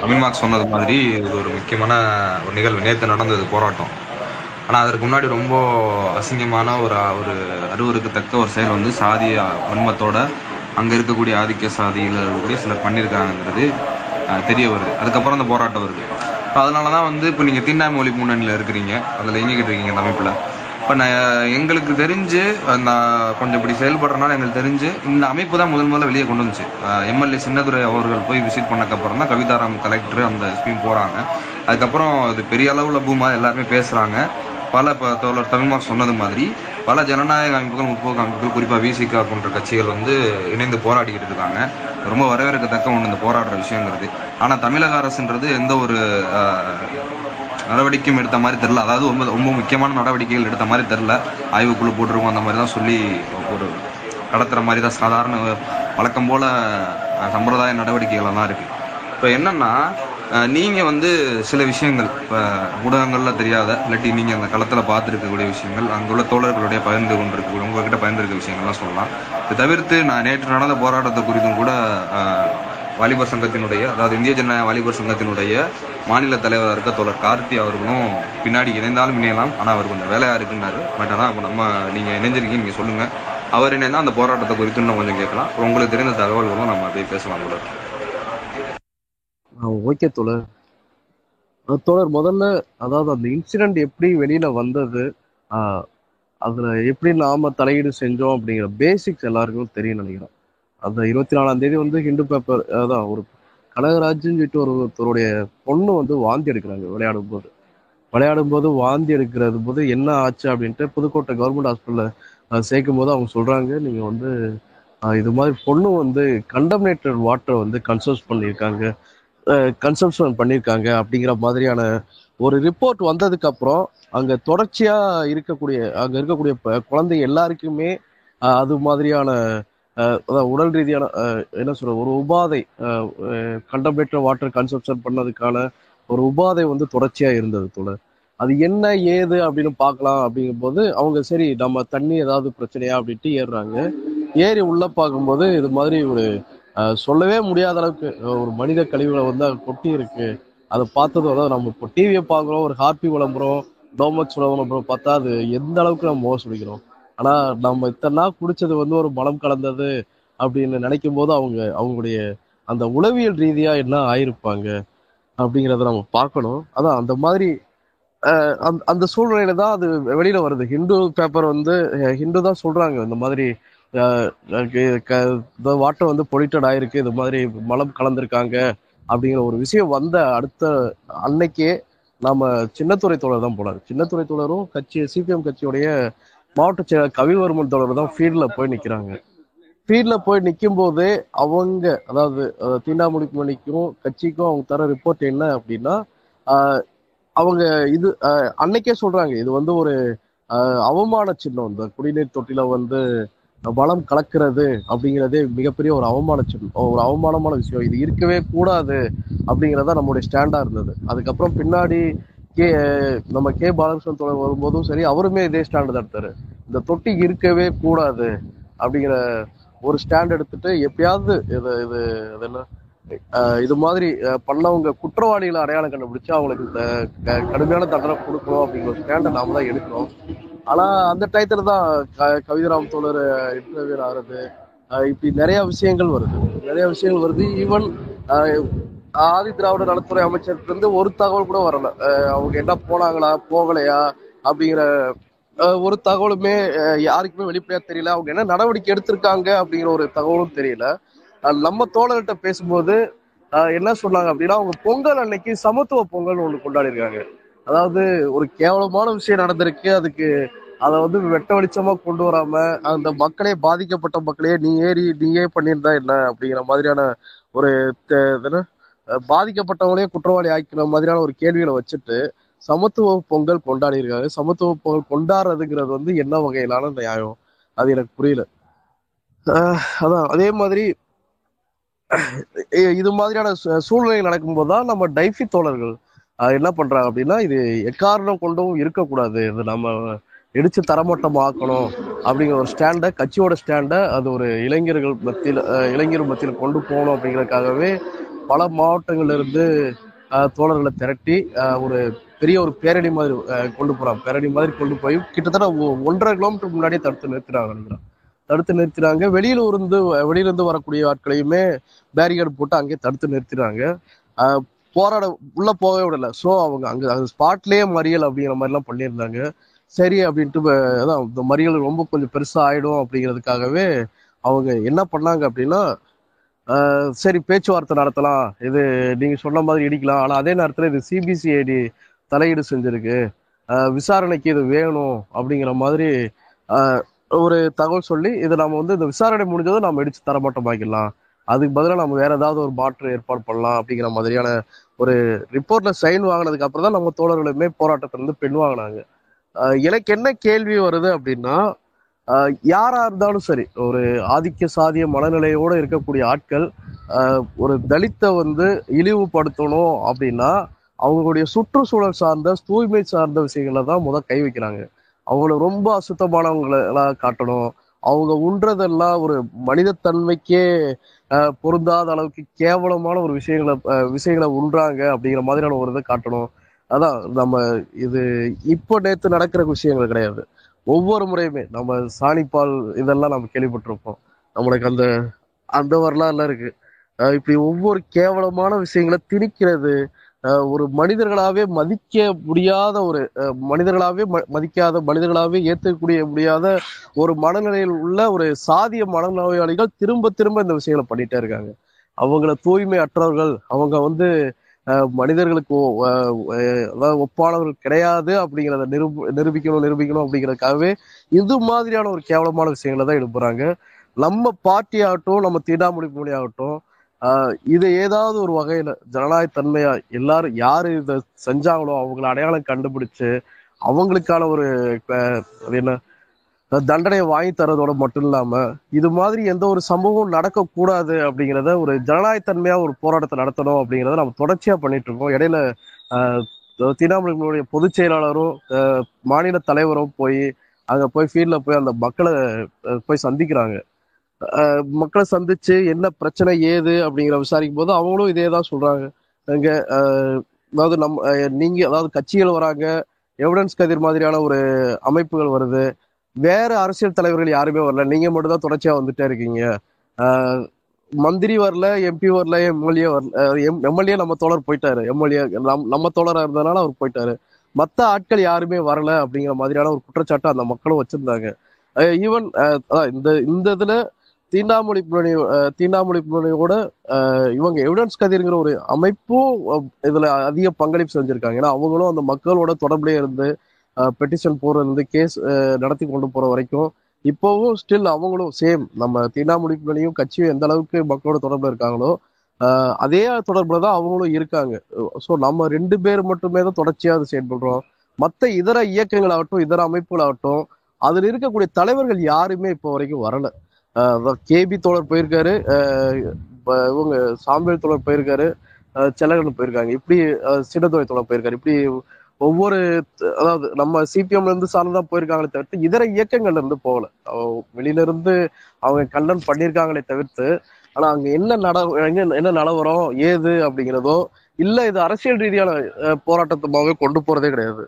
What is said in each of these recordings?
தமிழ்மார்க் சொன்னது மாதிரி இது ஒரு முக்கியமான ஒரு நிகழ்வு. நேற்று நடந்தது போராட்டம். ஆனால் அதற்கு முன்னாடி ரொம்ப அசிங்கமான ஒரு ஒரு அருவருக்கத்தக்க ஒரு செயல் வந்து சாதி வன்மத்தோட அங்கே இருக்கக்கூடிய ஆதிக்க சாதியில் இருக்கக்கூடிய சிலர் பண்ணியிருக்காங்கிறது தெரிய வருது. அதுக்கப்புறம் அந்த போராட்டம் வருது. அதனால தான் வந்து இப்போ நீங்கள் தீண்டாமை ஒழிப்பு முன்னணியில் இருக்கிறீங்க. அதில் இயங்கிக்கிட்டு இருக்கீங்க தமிழ்ப்பில் அமைப்பில். இப்போ நான் எங்களுக்கு தெரிஞ்சு நான் கொஞ்சம் இப்படி செயல்படுறதுனால எங்களுக்கு தெரிஞ்சு இந்த அமைப்பு தான் முதல் முதல்ல வெளியே கொண்டு வந்துச்சு. எம்எல்ஏ சின்னதுரை அவர்கள் போய் விசிட் பண்ணக்கப்புறம் தான் கவிதாராம் கலெக்டர் அந்த ஸ்கீம் போகிறாங்க அதுக்கப்புறம் அது பெரிய அளவில் பூமா எல்லாருமே பேசுகிறாங்க பல இப்போ தோழர் தமிழ்மார் சொன்னது மாதிரி பல ஜனநாயக அமைப்புகள் முற்போக்கு அமைப்புகள் குறிப்பாக விசிகா போன்ற கட்சிகள் வந்து இணைந்து போராடிக்கிட்டு இருக்காங்க. ரொம்ப வரவேற்கத்தக்க ஒன்று இந்த போராடுற விஷயங்கிறது. ஆனால் தமிழக அரசுன்றது எந்த ஒரு நடவடிக்கையும் எடுத்த மாதிரி தெரில அதாவது ரொம்ப ரொம்ப முக்கியமான நடவடிக்கைகள் எடுத்த மாதிரி தெரில ஆய்வுக்குழு போட்டிருக்கோம் அந்த மாதிரி தான் சொல்லி ஒரு கடத்துகிற மாதிரி தான் சாதாரண வழக்கம் போல் சம்பிரதாய நடவடிக்கைகள் தான் இருக்குது இப்போ என்னென்னா நீங்கள் வந்து சில விஷயங்கள் இப்போ ஊடகங்களில் தெரியாத இல்லாட்டி நீங்கள் அந்த களத்தில் பார்த்துருக்கக்கூடிய விஷயங்கள் அங்குள்ள தோழர்களுடைய பகிர்ந்து கொண்டிருக்கக்கூடிய உங்ககிட்ட பகிர்ந்துருக்க விஷயங்கள்லாம் சொல்லலாம். இது தவிர்த்து நான் நேற்று நடந்த போராட்டத்தை குறித்தும் கூட வாலிபர் சங்கத்தினுடைய அதாவது இந்திய ஜன வாலிபர் சங்கத்தினுடைய மாநில தலைவராக இருக்க தோழர் கார்த்தி அவர்களும் பின்னாடி இணைந்தாலும் இணையலாம். ஆனால் அவர் கொஞ்சம் வேலையாக இருக்குன்னாரு. பட் ஆனால் அப்போ நம்ம நீங்கள் இணைஞ்சிருக்கீங்க நீங்கள் சொல்லுங்கள் அவர் இணைந்தா அந்த போராட்டத்தை குறித்து இன்னும் கொஞ்சம் கேட்கலாம். அப்புறம் உங்களுக்கு தெரிந்த தகவல்களும் நம்ம அப்படியே பேசலாம் கூட ஓகே தோழர். தோழர் முதல்ல அதாவது அந்த இன்சிடென்ட் எப்படி வெளியில வந்தது? அதில் அதுல எப்படி நாம தலையீடு செஞ்சோம் அப்படிங்கிற பேசிக்ஸ் எல்லாருக்கும் தெரியும் நினைக்கிறேன். அந்த இருபத்தி நாலாம் தேதி வந்து ஹிந்து பேப்பர் அதான் ஒரு கனகராஜ்னு சொல்லிட்டு ஒரு ஒருத்தருடைய பொண்ணு வந்து வாந்தி எடுக்கிறாங்க விளையாடும் போது. விளையாடும் போது வாந்தி எடுக்கிறது போது என்ன ஆச்சு அப்படின்ட்டு புதுக்கோட்டை கவர்மெண்ட் ஹாஸ்பிட்டலில் சேர்க்கும் போது அவங்க சொல்கிறாங்க நீங்கள் வந்து இது மாதிரி பொண்ணு வந்து கண்டம்னேட்டட் வாட்டரை வந்து கன்சர்ஸ் பண்ணியிருக்காங்க கன்சம்ஷன் பண்ணியிருக்காங்க அப்படிங்கிற மாதிரியான ஒரு ரிப்போர்ட் வந்ததுக்கு அப்புறம் தொடர்ச்சியாக இருக்கக்கூடிய அங்கே இருக்கக்கூடிய ப- குழந்தைங்க எல்லாருக்குமே அது மாதிரியான அதாவது உடல் ரீதியான என்ன சொல்ற ஒரு உபாதை கண்டம்னேட்டட் வாட்டர் கன்சப்ஷன் பண்ணதுக்கான ஒரு உபாதை வந்து தொடர்ச்சியா இருந்தது தொடர் அது என்ன ஏது அப்படின்னு பார்க்கலாம் அப்படிங்கும்போது அவங்க சரி நம்ம தண்ணி ஏதாவது பிரச்சனையா அப்படின்ட்டு ஏறுறாங்க. ஏறி உள்ள பார்க்கும்போது இது மாதிரி ஒரு சொல்லவே முடியாத அளவுக்கு ஒரு மனித கழிவுகளை வந்து கொட்டி இருக்கு. அதை பார்த்ததும் அதாவது நம்ம இப்போ டிவியை பார்க்குறோம் ஒரு ஹாப்பி விளம்பரம் டோமக்ஸ் விளம்பரம் பார்த்தா அது எந்த அளவுக்கு நம்ம மோசடிக்கிறோம். ஆனா நம்ம இத்தனை நாள் குடிச்சது வந்து ஒரு மலம் கலந்தது அப்படின்னு நினைக்கும் போது அவங்க அவங்களுடைய அந்த உளவியல் ரீதியா என்ன ஆயிருப்பாங்க அப்படிங்கிறத நம்ம பார்க்கணும். அதான் அந்த மாதிரி அஹ், அந்த அந்த சூழ்நிலையில தான் அது வெளியில வருது. ஹிந்து பேப்பர் வந்து ஹிந்து தான் சொல்றாங்க இந்த மாதிரி வாட்டர் வந்து பொலிட்டட் ஆயிருக்கு இது மாதிரி மலம் கலந்திருக்காங்க அப்படிங்கிற ஒரு விஷயம் வந்த அடுத்த அன்னைக்கே நாம சின்னத்துறை தோழர் தான் போனார். சின்னத்துறை தோழரும் கட்சி சிபிஎம் கட்சியுடைய மாவட்ட செயலர் கவிவர்மன் தொடர் தான் ஃபீல்டில் போய் நிற்கிறாங்க ஃபீல்டில் போய் நிற்கும் போதே அவங்க அதாவது அஹ், மணிக்கும் கட்சிக்கும் அவங்க தர ரிப்போர்ட் என்ன அப்படின்னா அவங்க இது அன்னைக்கே சொல்றாங்க. இது வந்து ஒரு அவமான சின்னம். இந்த குடிநீர் தொட்டில வந்து வளம் கலக்கிறது அப்படிங்கிறதே மிகப்பெரிய ஒரு அவமான சின்னம். ஒரு அவமானமான விஷயம். இது இருக்கவே கூடாது அப்படிங்கிறதா நம்மளுடைய ஸ்டாண்டா இருந்தது. அதுக்கப்புறம் பின்னாடி கே நம்ம கே பாலகிருஷ்ணன் தோழர் வரும்போதும் சரி அவருமே இதே ஸ்டாண்டு தான் எடுத்தாரு. இந்த தொட்டி இருக்கவே கூடாது அப்படிங்கிற ஒரு ஸ்டாண்ட் எடுத்துட்டு எப்பயாவது இது இது என்ன? இது மாதிரி பண்ணவங்க குற்றவாளிகளை அடையாளம் கண்டுபிடிச்சு அவங்களுக்கு இந்த க- கடுமையான தண்டனை கொடுக்கணும் அப்படிங்கிற ஒரு ஸ்டாண்டை நாம தான் எடுக்கிறோம். ஆனா அந்த டயத்துல தான் க- கவிதராம் தோழர் இன்டர்வியூர் ஆகுறது இப்படி நிறைய விஷயங்கள் வருது. நிறைய விஷயங்கள் வருது. ஈவன் ஆதி திராவிட நலத்துறை அமைச்சர்கிட்ட இருந்து ஒரு தகவல் கூட வரல. அவங்க என்ன போனாங்களா போகலையா அப்படிங்கிற அஹ் ஒரு தகவலுமே யாருக்குமே வெளிப்படையா தெரியல. அவங்க என்ன நடவடிக்கை எடுத்திருக்காங்க அப்படிங்கிற ஒரு தகவலும் தெரியல. நம்ம தோழர்கிட்ட பேசும்போது என்ன சொன்னாங்க அப்படின்னா அவங்க பொங்கல் அன்னைக்கு சமத்துவ பொங்கல் ஒன்று கொண்டாடி இருக்காங்க அதாவது ஒரு கேவலமான விஷயம் நடந்திருக்கு. அதுக்கு அதை வந்து வெட்ட வெளிச்சமா கொண்டு வராம அந்த மக்களே பாதிக்கப்பட்ட மக்களே நீ ஏறி நீயே பண்ணியிருந்தா என்ன அப்படிங்கிற மாதிரியான ஒரு இது என்ன, பாதிக்கப்பட்டவங்களே குற்றவாளி ஆக்கின மாதிரியான ஒரு கேள்விகளை வச்சுட்டு சமத்துவ பொங்கல் கொண்டாடி சமத்துவ பொங்கல் கொண்டாடுறதுங்கிறது வந்து என்ன வகையிலான நியாயம்? அது எனக்கு புரியல. அதான். அதே மாதிரி இது மாதிரியான சூ- சூழ்நிலை நடக்கும்போது தான் நம்ம டைஃபி தோழர்கள் என்ன பண்றாங்க அப்படின்னா இது எக்காரணம் கொண்டும் இருக்கக்கூடாது. இது நம்ம இடிச்சு தரமட்டம் ஆக்கணும் அப்படிங்கிற ஒரு ஸ்டாண்டை கட்சியோட ஸ்டாண்டை அது ஒரு இளைஞர்கள் மத்தியில் இளைஞர் மத்தியில் கொண்டு போகணும் அப்படிங்கிறதுக்காகவே பல மாவட்டங்கள்ல இருந்து தோழர்களை திரட்டி ஒரு பெரிய ஒரு பேரணி மாதிரி கொண்டு போகிறாங்க பேரணி மாதிரி கொண்டு போய் கிட்டத்தட்ட ஒ- ஒன்றரை கிலோமீட்டர் முன்னாடியே தடுத்து நிறுத்தினாங்க தடுத்து நிறுத்தினாங்க வெளியில இருந்து வெளியிலிருந்து வரக்கூடிய ஆட்களையுமே பேரிகேட் போட்டு அங்கேயே தடுத்து நிறுத்தினாங்க போராட உள்ள போகவே விடல. ஸோ அவங்க அங்க அந்த ஸ்பாட்லேயே மறியல் அப்படிங்கிற மாதிரிலாம் பண்ணியிருந்தாங்க. சரி அப்படின்ட்டு அதான் இந்த மறியல் ரொம்ப கொஞ்சம் பெருசா ஆயிடும் அப்படிங்கிறதுக்காகவே அவங்க என்ன பண்ணாங்க அப்படின்னா சரி பேச்சுவார்த்தை நடத்தலாம். இது நீங்கள் சொன்ன மாதிரி இடிக்கலாம். ஆனால் அதே நேரத்தில் இது சிபிசிஐடி தலையீடு செஞ்சுருக்கு. விசாரணைக்கு இது வேணும் அப்படிங்கிற மாதிரி ஒரு தகவல் சொல்லி இது நம்ம வந்து இந்த விசாரணை முடிஞ்சதும் நம்ம இடிச்சு தரமாட்டமாக்கிடலாம். அதுக்கு பதிலாக நம்ம வேற ஏதாவது ஒரு மாற்று ஏற்பாடு பண்ணலாம் அப்படிங்கிற மாதிரியான ஒரு ரிப்போர்ட்ல சைன் வாங்கினதுக்கு அப்புறம் தான் நம்ம தோழர்களுமே போராட்டத்துல இருந்து பெண் வாங்கினாங்க. எனக்கு என்ன கேள்வி வருது அப்படின்னா யாரா இருந்தாலும் சரி ஒரு ஆதிக்க சாதிய மனநிலையோட இருக்கக்கூடிய ஆட்கள் ஒரு தலித்தை வந்து இழிவுபடுத்தணும் அப்படின்னா அவங்களுடைய சுற்றுச்சூழல் சார்ந்த தூய்மை சார்ந்த விஷயங்களை தான் முத கை வைக்கிறாங்க. அவங்கள ரொம்ப அசுத்தமானவங்களா காட்டணும். அவங்க உண்றதெல்லாம் ஒரு மனிதத்தன்மைக்கே பொருந்தாத அளவுக்கு கேவலமான ஒரு விஷயங்களை விஷயங்களை உண்றாங்க அப்படிங்கிற மாதிரியான ஒரு இதை காட்டணும். அதான் நம்ம இது இப்போ நேற்று நடக்கிற விஷயங்கள் கிடையாது. ஒவ்வொரு முறையுமே நம்ம சாணிப்பால் இதெல்லாம் நம்ம கேள்விப்பட்டிருப்போம். நம்மளுக்கு அந்த அந்த வரலாறுலாம் இருக்கு. இப்படி ஒவ்வொரு கேவலமான விஷயங்களை திணிக்கிறது ஒரு மனிதர்களாவே மதிக்க முடியாத ஒரு மனிதர்களாகவே மனிதர்களாவே ம- மதிக்காத மனிதர்களாவே ஏற்கக்கூடிய முடியாத ஒரு மனநிலையில் உள்ள ஒரு சாதிய மனநோயாளிகள் திரும்ப திரும்ப இந்த விஷயங்களை பண்ணிட்டே இருக்காங்க. அவங்கள தூய்மை அற்றவர்கள் அவங்க வந்து மனிதர்களுக்கு அதாவது ஒப்பானவர்கள் கிடையாது அப்படிங்கிறத நிரூப நிரூபிக்கணும் நிரூபிக்கணும் அப்படிங்கிறதுக்காகவே இது மாதிரியான ஒரு கேவலமான விஷயங்களை தான் எடுப்புறாங்க நம்ம பார்ட்டி ஆகட்டும் நம்ம தீண்டாமொழி மொழி ஆகட்டும் இது ஏதாவது ஒரு வகையில ஜனநாயக தன்மையா எல்லாரும் யாரு இதை செஞ்சாங்களோ அவங்கள அடையாளம் கண்டுபிடிச்சு அவங்களுக்கான ஒரு அது என்ன தண்டனையை வாங்கி தரதோட மட்டும் இல்லாம இது மாதிரி எந்த ஒரு சம்பவமும் நடக்கக்கூடாது அப்படிங்கிறத ஒரு ஜனநாயகத்தன்மையா ஒரு போராட்டத்தை நடத்தணும் அப்படிங்கிறத நம்ம தொடர்ச்சியா பண்ணிட்டு இருக்கோம். இடையில ஆஹ், பொதுச் செயலாளரும் மாநில தலைவரும் போய் அங்க போய் ஃபீல்ட்ல போய் அந்த மக்களை போய் சந்திக்கிறாங்க. மக்களை சந்திச்சு என்ன பிரச்சனை ஏது அப்படிங்கிற விசாரிக்கும் போது அவங்களும் இதே தான் சொல்றாங்க. இங்க அதாவது நம்ம நீங்க அதாவது கட்சிகள் வராங்க எவிடன்ஸ் கதிர் மாதிரியான ஒரு அமைப்புகள் வருது. வேற அரசியல் தலைவர்கள் யாருமே வரல. நீங்க மட்டும் தான் தொடர்ச்சியா வந்துட்டே இருக்கீங்க. மந்திரி வரல எம்பி வரல எம்எல்ஏ வரல எம்எல்ஏ நம்ம தோழர் போயிட்டாரு. எம்எல்ஏ நம்ம தோழரா இருந்ததுனால அவர் போயிட்டாரு. மத்த ஆட்கள் யாருமே வரல அப்படிங்கிற மாதிரியான ஒரு குற்றச்சாட்டு அந்த மக்களும் வச்சிருந்தாங்க. ஈவன் இந்த இந்த இதுல தீண்டாமொழி பின்னணி தீண்டாமொழி பின்னணியோட இவங்க எவிடன்ஸ் கதிர்ங்கிற ஒரு அமைப்பும் இதுல அதிக பங்களிப்பு செஞ்சிருக்காங்க. ஏன்னா அவங்களும் அந்த மக்களோட தொடர்புலேயே இருந்து பெட்டிஷன் போறது கேஸ் நடத்தி கொண்டு போற வரைக்கும் இப்போவும் ஸ்டில் அவங்களும் சேம் நம்ம தீண்டாமொழி பின்னணியும் கட்சியும் எந்த அளவுக்கு மக்களோட தொடர்பில் இருக்காங்களோ அதே தொடர்பில் தான் அவங்களும் இருக்காங்க. ஸோ நம்ம ரெண்டு பேர் மட்டுமே தான் தொடர்ச்சியாக அதை செயல்படுறோம். மற்ற இதர இயக்கங்களாகட்டும் இதர அமைப்புகளாகட்டும் அதில் இருக்கக்கூடிய தலைவர்கள் யாருமே இப்போ வரைக்கும் வரல. கேபி தோழர் போயிருக்காரு இவங்க சாம்பியல் தோழர் போயிருக்காரு செலகன் போயிருக்காங்க. இப்படி ஆஹ் தோழர் போயிருக்காரு. இப்படி ஒவ்வொரு அதாவது நம்ம சிபிஎம்ல இருந்து சார்ந்துதான் போயிருக்காங்களே தவிர்த்து இதர இயக்கங்கள்ல இருந்து போகல. வெளியில இருந்து அவங்க கண்டன் பண்ணியிருக்காங்களே தவிர்த்து ஆனா அங்க என்ன நட என்ன நிலவரம் ஏது அப்படிங்கிறதோ இல்ல இது அரசியல் ரீதியான போராட்டத்துமாவே கொண்டு போறதே கிடையாது.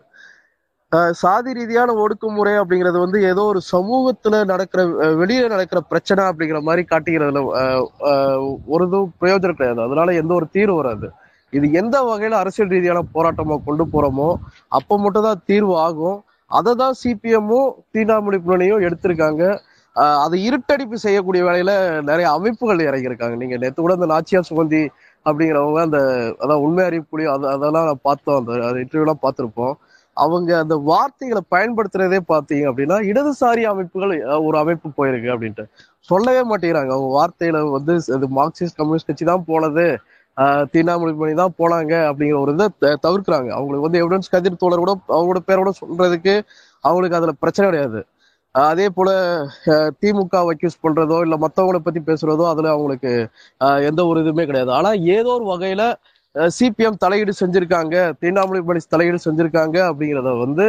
சாதி ரீதியான ஒடுக்குமுறை அப்படிங்கிறது வந்து ஏதோ ஒரு சமூகத்துல நடக்கிற அஹ், வெளியில நடக்கிற பிரச்சனை அப்படிங்கிற மாதிரி காட்டுகிறதுல அஹ், அஹ், ஒரு இதுவும் பிரயோஜனம் கிடையாது. அதனால எந்த ஒரு தீர்வு வராது. இது எந்த வகையில அரசியல் ரீதியான போராட்டமா கொண்டு போறோமோ அப்போ மட்டும் தான் தீர்வு ஆகும். அதை தான் சிபிஎம்மும் தீண்டாமொழி முன்னணியும் எடுத்திருக்காங்க. அதை இருட்டடிப்பு செய்யக்கூடிய வேலையில நிறைய அமைப்புகள் இறங்கியிருக்காங்க. நீங்க நேற்று கூட அந்த நாச்சியார் சுகந்தி அப்படிங்கிறவங்க அந்த அதான் உண்மை அறிவிப்புலி அது அதெல்லாம் நான் பார்த்தோம். அந்த இன்டர்வியூலாம் பார்த்துருப்போம். அவங்க அந்த வார்த்தைகளை பயன்படுத்துறதே பார்த்தீங்க அப்படின்னா இடதுசாரி அமைப்புகள் ஒரு அமைப்பு போயிருக்கு அப்படின்ட்டு. சொல்லவே மாட்டேங்கிறாங்க. அவங்க வார்த்தையில வந்து அது மார்க்சிஸ்ட் கம்யூனிஸ்ட் கட்சி தான் போனது. தீண்டாமொழி பண்ணி தான் போனாங்க அப்படிங்கிற ஒரு இதை த- தவிர்க்கிறாங்க. அவங்களுக்கு வந்து எவிடன்ஸ் கதிர் தோழர் கூட அவங்களோட பேரோட சொல்றதுக்கு அவங்களுக்கு அதுல பிரச்சனை கிடையாது. அதே போல திமுக அக்யூஸ் பண்றதோ இல்ல மத்தவங்களை பத்தி பேசுறதோ அதுல அவங்களுக்கு எந்த ஒரு இதுவுமே கிடையாது. ஆனா ஏதோ ஒரு வகையில சிபிஎம் தலையீடு செஞ்சிருக்காங்க தீண்டாமொழி பணி தலையீடு செஞ்சிருக்காங்க அப்படிங்கிறத வந்து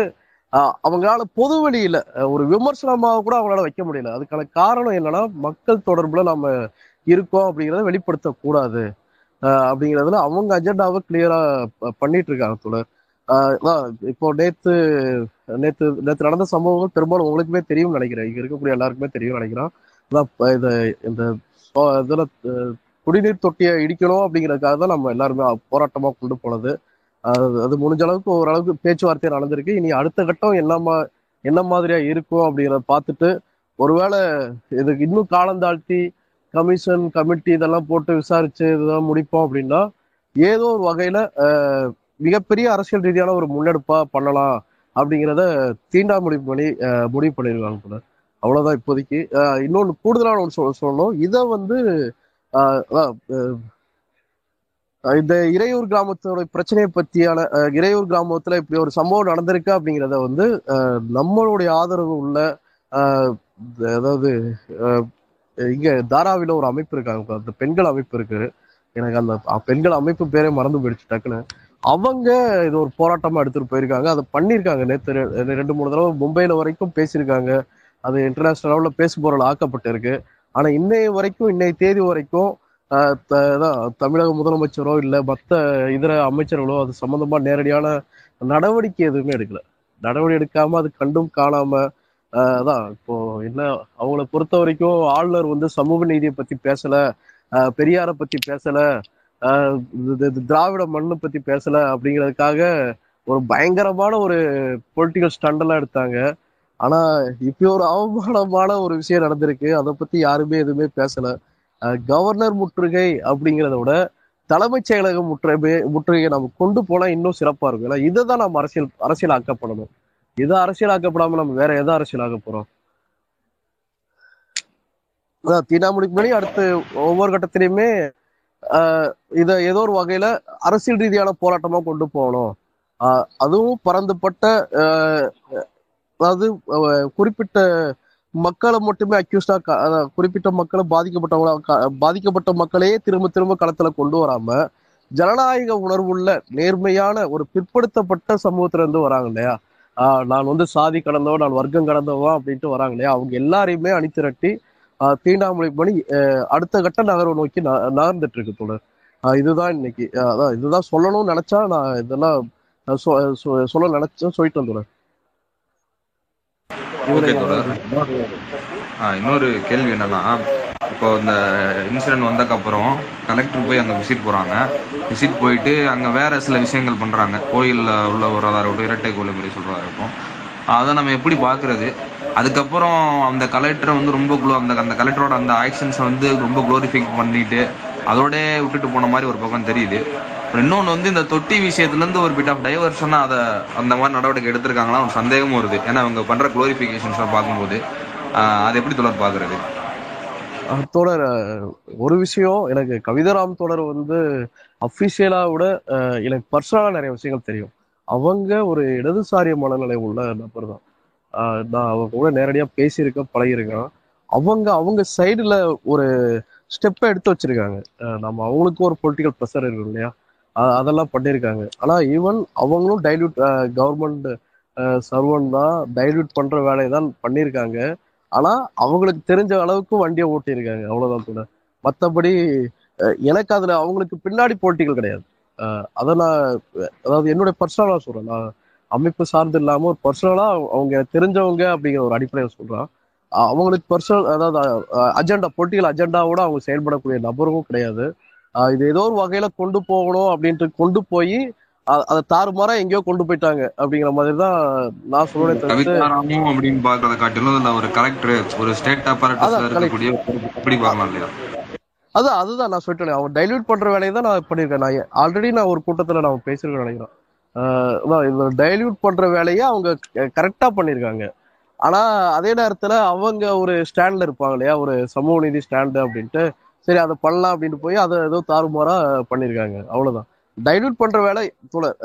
அவங்களால பொது வெளியில ஒரு விமர்சனமாக கூட அவங்களால வைக்க முடியல. அதுக்கான காரணம் என்னன்னா மக்கள் தொடர்புல நம்ம இருக்கோம் அப்படிங்கிறத வெளிப்படுத்தக்கூடாது. அப்படிங்கிறதுல அவங்க அஜெண்டாவை கிளியரா பண்ணிட்டு இருக்காங்க தோழர். இப்போ நேத்து நேத்து நேத்து நடந்த சம்பவங்கள் பெரும்பாலும் உங்களுக்குமே தெரியும் நினைக்கிறேன். இங்க இருக்கக்கூடிய எல்லாருக்குமே தெரியும் நினைக்கிறேன். இந்த இந்த இதுல குடிநீர் தொட்டியை இடிக்கணும் அப்படிங்கிறதுக்காக தான் நம்ம எல்லாருமே போராட்டமா கொண்டு போனது. அது அது முடிஞ்ச அளவுக்கு ஓரளவுக்கு பேச்சுவார்த்தை நடந்திருக்கு. இனி அடுத்த கட்டம் என்ன மா என்ன மாதிரியா இருக்கும் அப்படிங்கிறத பார்த்துட்டு ஒருவேளை இதுக்கு இன்னும் காலம் தாழ்த்தி கமிஷன் கமிட்டி இதெல்லாம் போட்டு விசாரிச்சு இதெல்லாம் முடிப்போம் அப்படின்னா ஏதோ ஒரு வகையில மிகப்பெரிய அரசியல் ரீதியான ஒரு முன்னெடுப்பா பண்ணலாம் அப்படிங்கிறத தீண்டா முடிவு பண்ணி முடிவு பண்ணியிருக்காங்க போல. அவ்வளவுதான் இப்போதைக்கு. இன்னொன்று இன்னொன்னு கூடுதலான ஒன்று சொல்ல சொல்லணும். இதை வந்து இந்த இறையூர் கிராமத்தோட பிரச்சனையை பத்தியான இறையூர் கிராமத்துல இப்படி ஒரு சம்பவம் நடந்திருக்கு அப்படிங்கிறத வந்து நம்மளுடைய ஆதரவு உள்ள அதாவது இங்க தாராவில ஒரு அமைப்பு இருக்காங்க அந்த பெண்கள் அமைப்பு இருக்கு. எனக்கு அந்த பெண்கள் அமைப்பு பேரே மறந்து போயிடுச்சு டக்குன்னு. அவங்க இது ஒரு போராட்டமா எடுத்துட்டு போயிருக்காங்க. அதை பண்ணியிருக்காங்க. நேற்று ரெண்டு மூணு தடவை மும்பைல வரைக்கும் பேசியிருக்காங்க. அது இன்டர்நேஷனல் லெவலில் பேசு பொருள் ஆக்கப்பட்டிருக்கு. ஆனா இன்னைய வரைக்கும் இன்னைய தேதி வரைக்கும் த- தமிழக முதலமைச்சரோ இல்ல மத்த இதர அமைச்சர்களோ அது சம்பந்தமா நேரடியான நடவடிக்கை எதுவுமே எடுக்கல. நடவடிக்கை எடுக்காம அது கண்டும் காணாம அதான் இப்போ என்ன அவங்கள பொறுத்த வரைக்கும் ஆளுநர் வந்து சமூக நீதியை பத்தி பேசல ஆஹ் பெரியாரை பத்தி பேசல ஆஹ் திராவிட மண்ணை பத்தி பேசல அப்படிங்கிறதுக்காக ஒரு பயங்கரமான ஒரு பொலிட்டிக்கல் ஸ்டண்டெல்லாம் எடுத்தாங்க. ஆனா இப்படி ஒரு அவமானமான ஒரு விஷயம் நடந்திருக்கு. அதை பத்தி யாருமே எதுவுமே பேசல. கவர்னர் முற்றுகை அப்படிங்கிறத விட தலைமைச் செயலக முற்றுகை முற்றுகையை நம்ம கொண்டு போனா இன்னும் சிறப்பா இருக்கும். ஏன்னா இதை தான் நம்ம அரசியல் அரசியலாக்கப்படணும். இது அரசியலாக்கப்படாம நம்ம வேற எதை அரசியலாக்க போறோம்? அதான் தீனாமுடிக்கு முன்னாடி அடுத்து ஒவ்வொரு கட்டத்திலையுமே ஆஹ் இதை ஏதோ ஒரு வகையில அரசியல் ரீதியான போராட்டமா கொண்டு போகணும். ஆஹ் அதுவும் பரந்துபட்ட ஆஹ் அதாவது குறிப்பிட்ட மக்களை மட்டுமே அக்யூஸ்டா குறிப்பிட்ட மக்களை பாதிக்கப்பட்டவங்களா பாதிக்கப்பட்ட மக்களையே திரும்ப திரும்ப களத்துல கொண்டு வராம ஜனநாயக உணர்வுள்ள நேர்மையான ஒரு பிற்படுத்தப்பட்ட சமூகத்துல இருந்து வராங்க இல்லையா? நான் வந்து சாதி கடந்தவன் நான் வர்க்கம் கடந்தவன் அப்படின்ட்டு வராங்க இல்லையா? அவங்க எல்லாரையுமே அணித்திரட்டி ஆஹ் தீண்டாமொழி பண்ணி ஆஹ் அடுத்த கட்ட நகர்வை நோக்கி ந- நகர்ந்துட்டு இருக்கு தொடர் இதுதான் இன்னைக்கு அதான் இதுதான் சொல்லணும்னு நினைச்சா நான் இதெல்லாம் சொல்ல நினைச்சேன் சொல்லிட்டு வந்துடுறேன் இன்னொரு கேள்வி என்னன்னா இப்போ இந்த இன்சிடென்ட் வந்ததுக்கப்புறம் கலெக்டர் போய் அங்கே விசிட் போகிறாங்க விசிட் போயிட்டு அங்கே வேறு சில விஷயங்கள் பண்ணுறாங்க கோயிலில் உள்ள வரதா இருக்கட்டும் இரட்டை கோயில் மாதிரி சொல்கிறதா இருக்கும் அதை நம்ம எப்படி பார்க்குறது? அதுக்கப்புறம் அந்த கலெக்டரை வந்து ரொம்ப குளோ அந்த அந்த கலெக்டரோட அந்த ஆக்ஷன்ஸை வந்து ரொம்ப குளோரிஃபை பண்ணிட்டு அதோட விட்டுட்டு போன மாதிரி ஒரு பக்கம் தெரியுது. இன்னொன்று வந்து இந்த தொட்டி விஷயத்துலேருந்து ஒரு பிட் ஆஃப் டைவர்ஷனாக அதை அந்த மாதிரி நடவடிக்கை எடுத்திருக்காங்களா ஒரு சந்தேகமும் வருது. ஏன்னா அவங்க பண்ணுற க்ளோரிஃபிகேஷன்ஸை பார்க்கும்போது அதை அது எப்படி தொடர் பார்க்குறது? தோழர் ஒரு விஷயம் எனக்கு கவிதராம் தோழர் வந்து அஃபிஷியலா விட எனக்கு பர்சனலா நிறைய விஷயங்கள் தெரியும். அவங்க ஒரு இடதுசாரி மனநிலை உள்ள நபர் தான். நான் அவங்க கூட நேரடியா பேசியிருக்கேன் பழகியிருக்கேன் அவங்க அவங்க சைடுல ஒரு ஸ்டெப்பை எடுத்து வச்சிருக்காங்க. நம்ம அவங்களுக்கும் ஒரு பொலிட்டிக்கல் ப்ரெஷர் இருக்கும் இல்லையா? அதெல்லாம் பண்ணியிருக்காங்க. ஆனா ஈவன் அவங்களும் டைல்யூட் கவர்மெண்ட் சர்வன் தான் டைல்யூட் பண்ற வேலையை தான் பண்ணியிருக்காங்க. ஆனா அவங்களுக்கு தெரிஞ்ச அளவுக்கு வண்டியை ஓட்டியிருக்காங்க. அவ்வளவுதான் கூட. மத்தபடி எனக்கு அதுல அவங்களுக்கு பின்னாடி போட்டிகள் கிடையாது. அதை நான் அதாவது என்னுடைய பர்சனலா சொல்றேன். நான் அமைப்பு சார்ந்து இல்லாம ஒரு பர்சனலா அவங்க தெரிஞ்சவங்க அப்படிங்கிற ஒரு அடிப்படையில் சொல்றான். அவங்களுக்கு பர்சனல் அதாவது அஜெண்டா பொலிட்டிக்கல் அஜெண்டாவோட அவங்க செயல்படக்கூடிய நபரும் கிடையாது. இது ஏதோ ஒரு வகையில கொண்டு போகணும் அப்படின்ட்டு கொண்டு போய் அதை தாறுமாறா எங்கேயோ கொண்டு போயிட்டாங்க அப்படிங்கிற மாதிரி தான் நான் சொல்லுவேன் தவிர்த்து அப்படின்னு பார்க்கறத காட்டிலும் இல்ல ஒரு கலெக்டர் ஒரு ஸ்டேட் அப்பாரட்டஸ்ல இருக்கக்கூடிய இப்படி பார்க்கலாம் இல்லையா? அதான் அதுதான் நான் சொல்லிட்டேன். அவன் டைல்யூட் பண்ற வேலையை தான் நான் பண்ணியிருக்கேன். நான் ஆல்ரெடி நான் ஒரு கூட்டத்துல நான் பேசியிருக்கேன் நினைக்கிறேன். இந்த டைல்யூட் பண்ற வேலையை அவங்க கரெக்டா பண்ணியிருக்காங்க. ஆனா அதே நேரத்துல அவங்க ஒரு ஸ்டாண்ட்ல இருப்பாங்க இல்லையா? ஒரு சமூக நீதி ஸ்டாண்டு அப்படின்ட்டு சரி அதை பண்ணலாம் அப்படின்ட்டு போய் அதை ஏதோ தாறுமாறா பண்ணியிருக்காங்க. அவ்வளவுதான். டைல்யூட் பண்ற வேலை தோழர்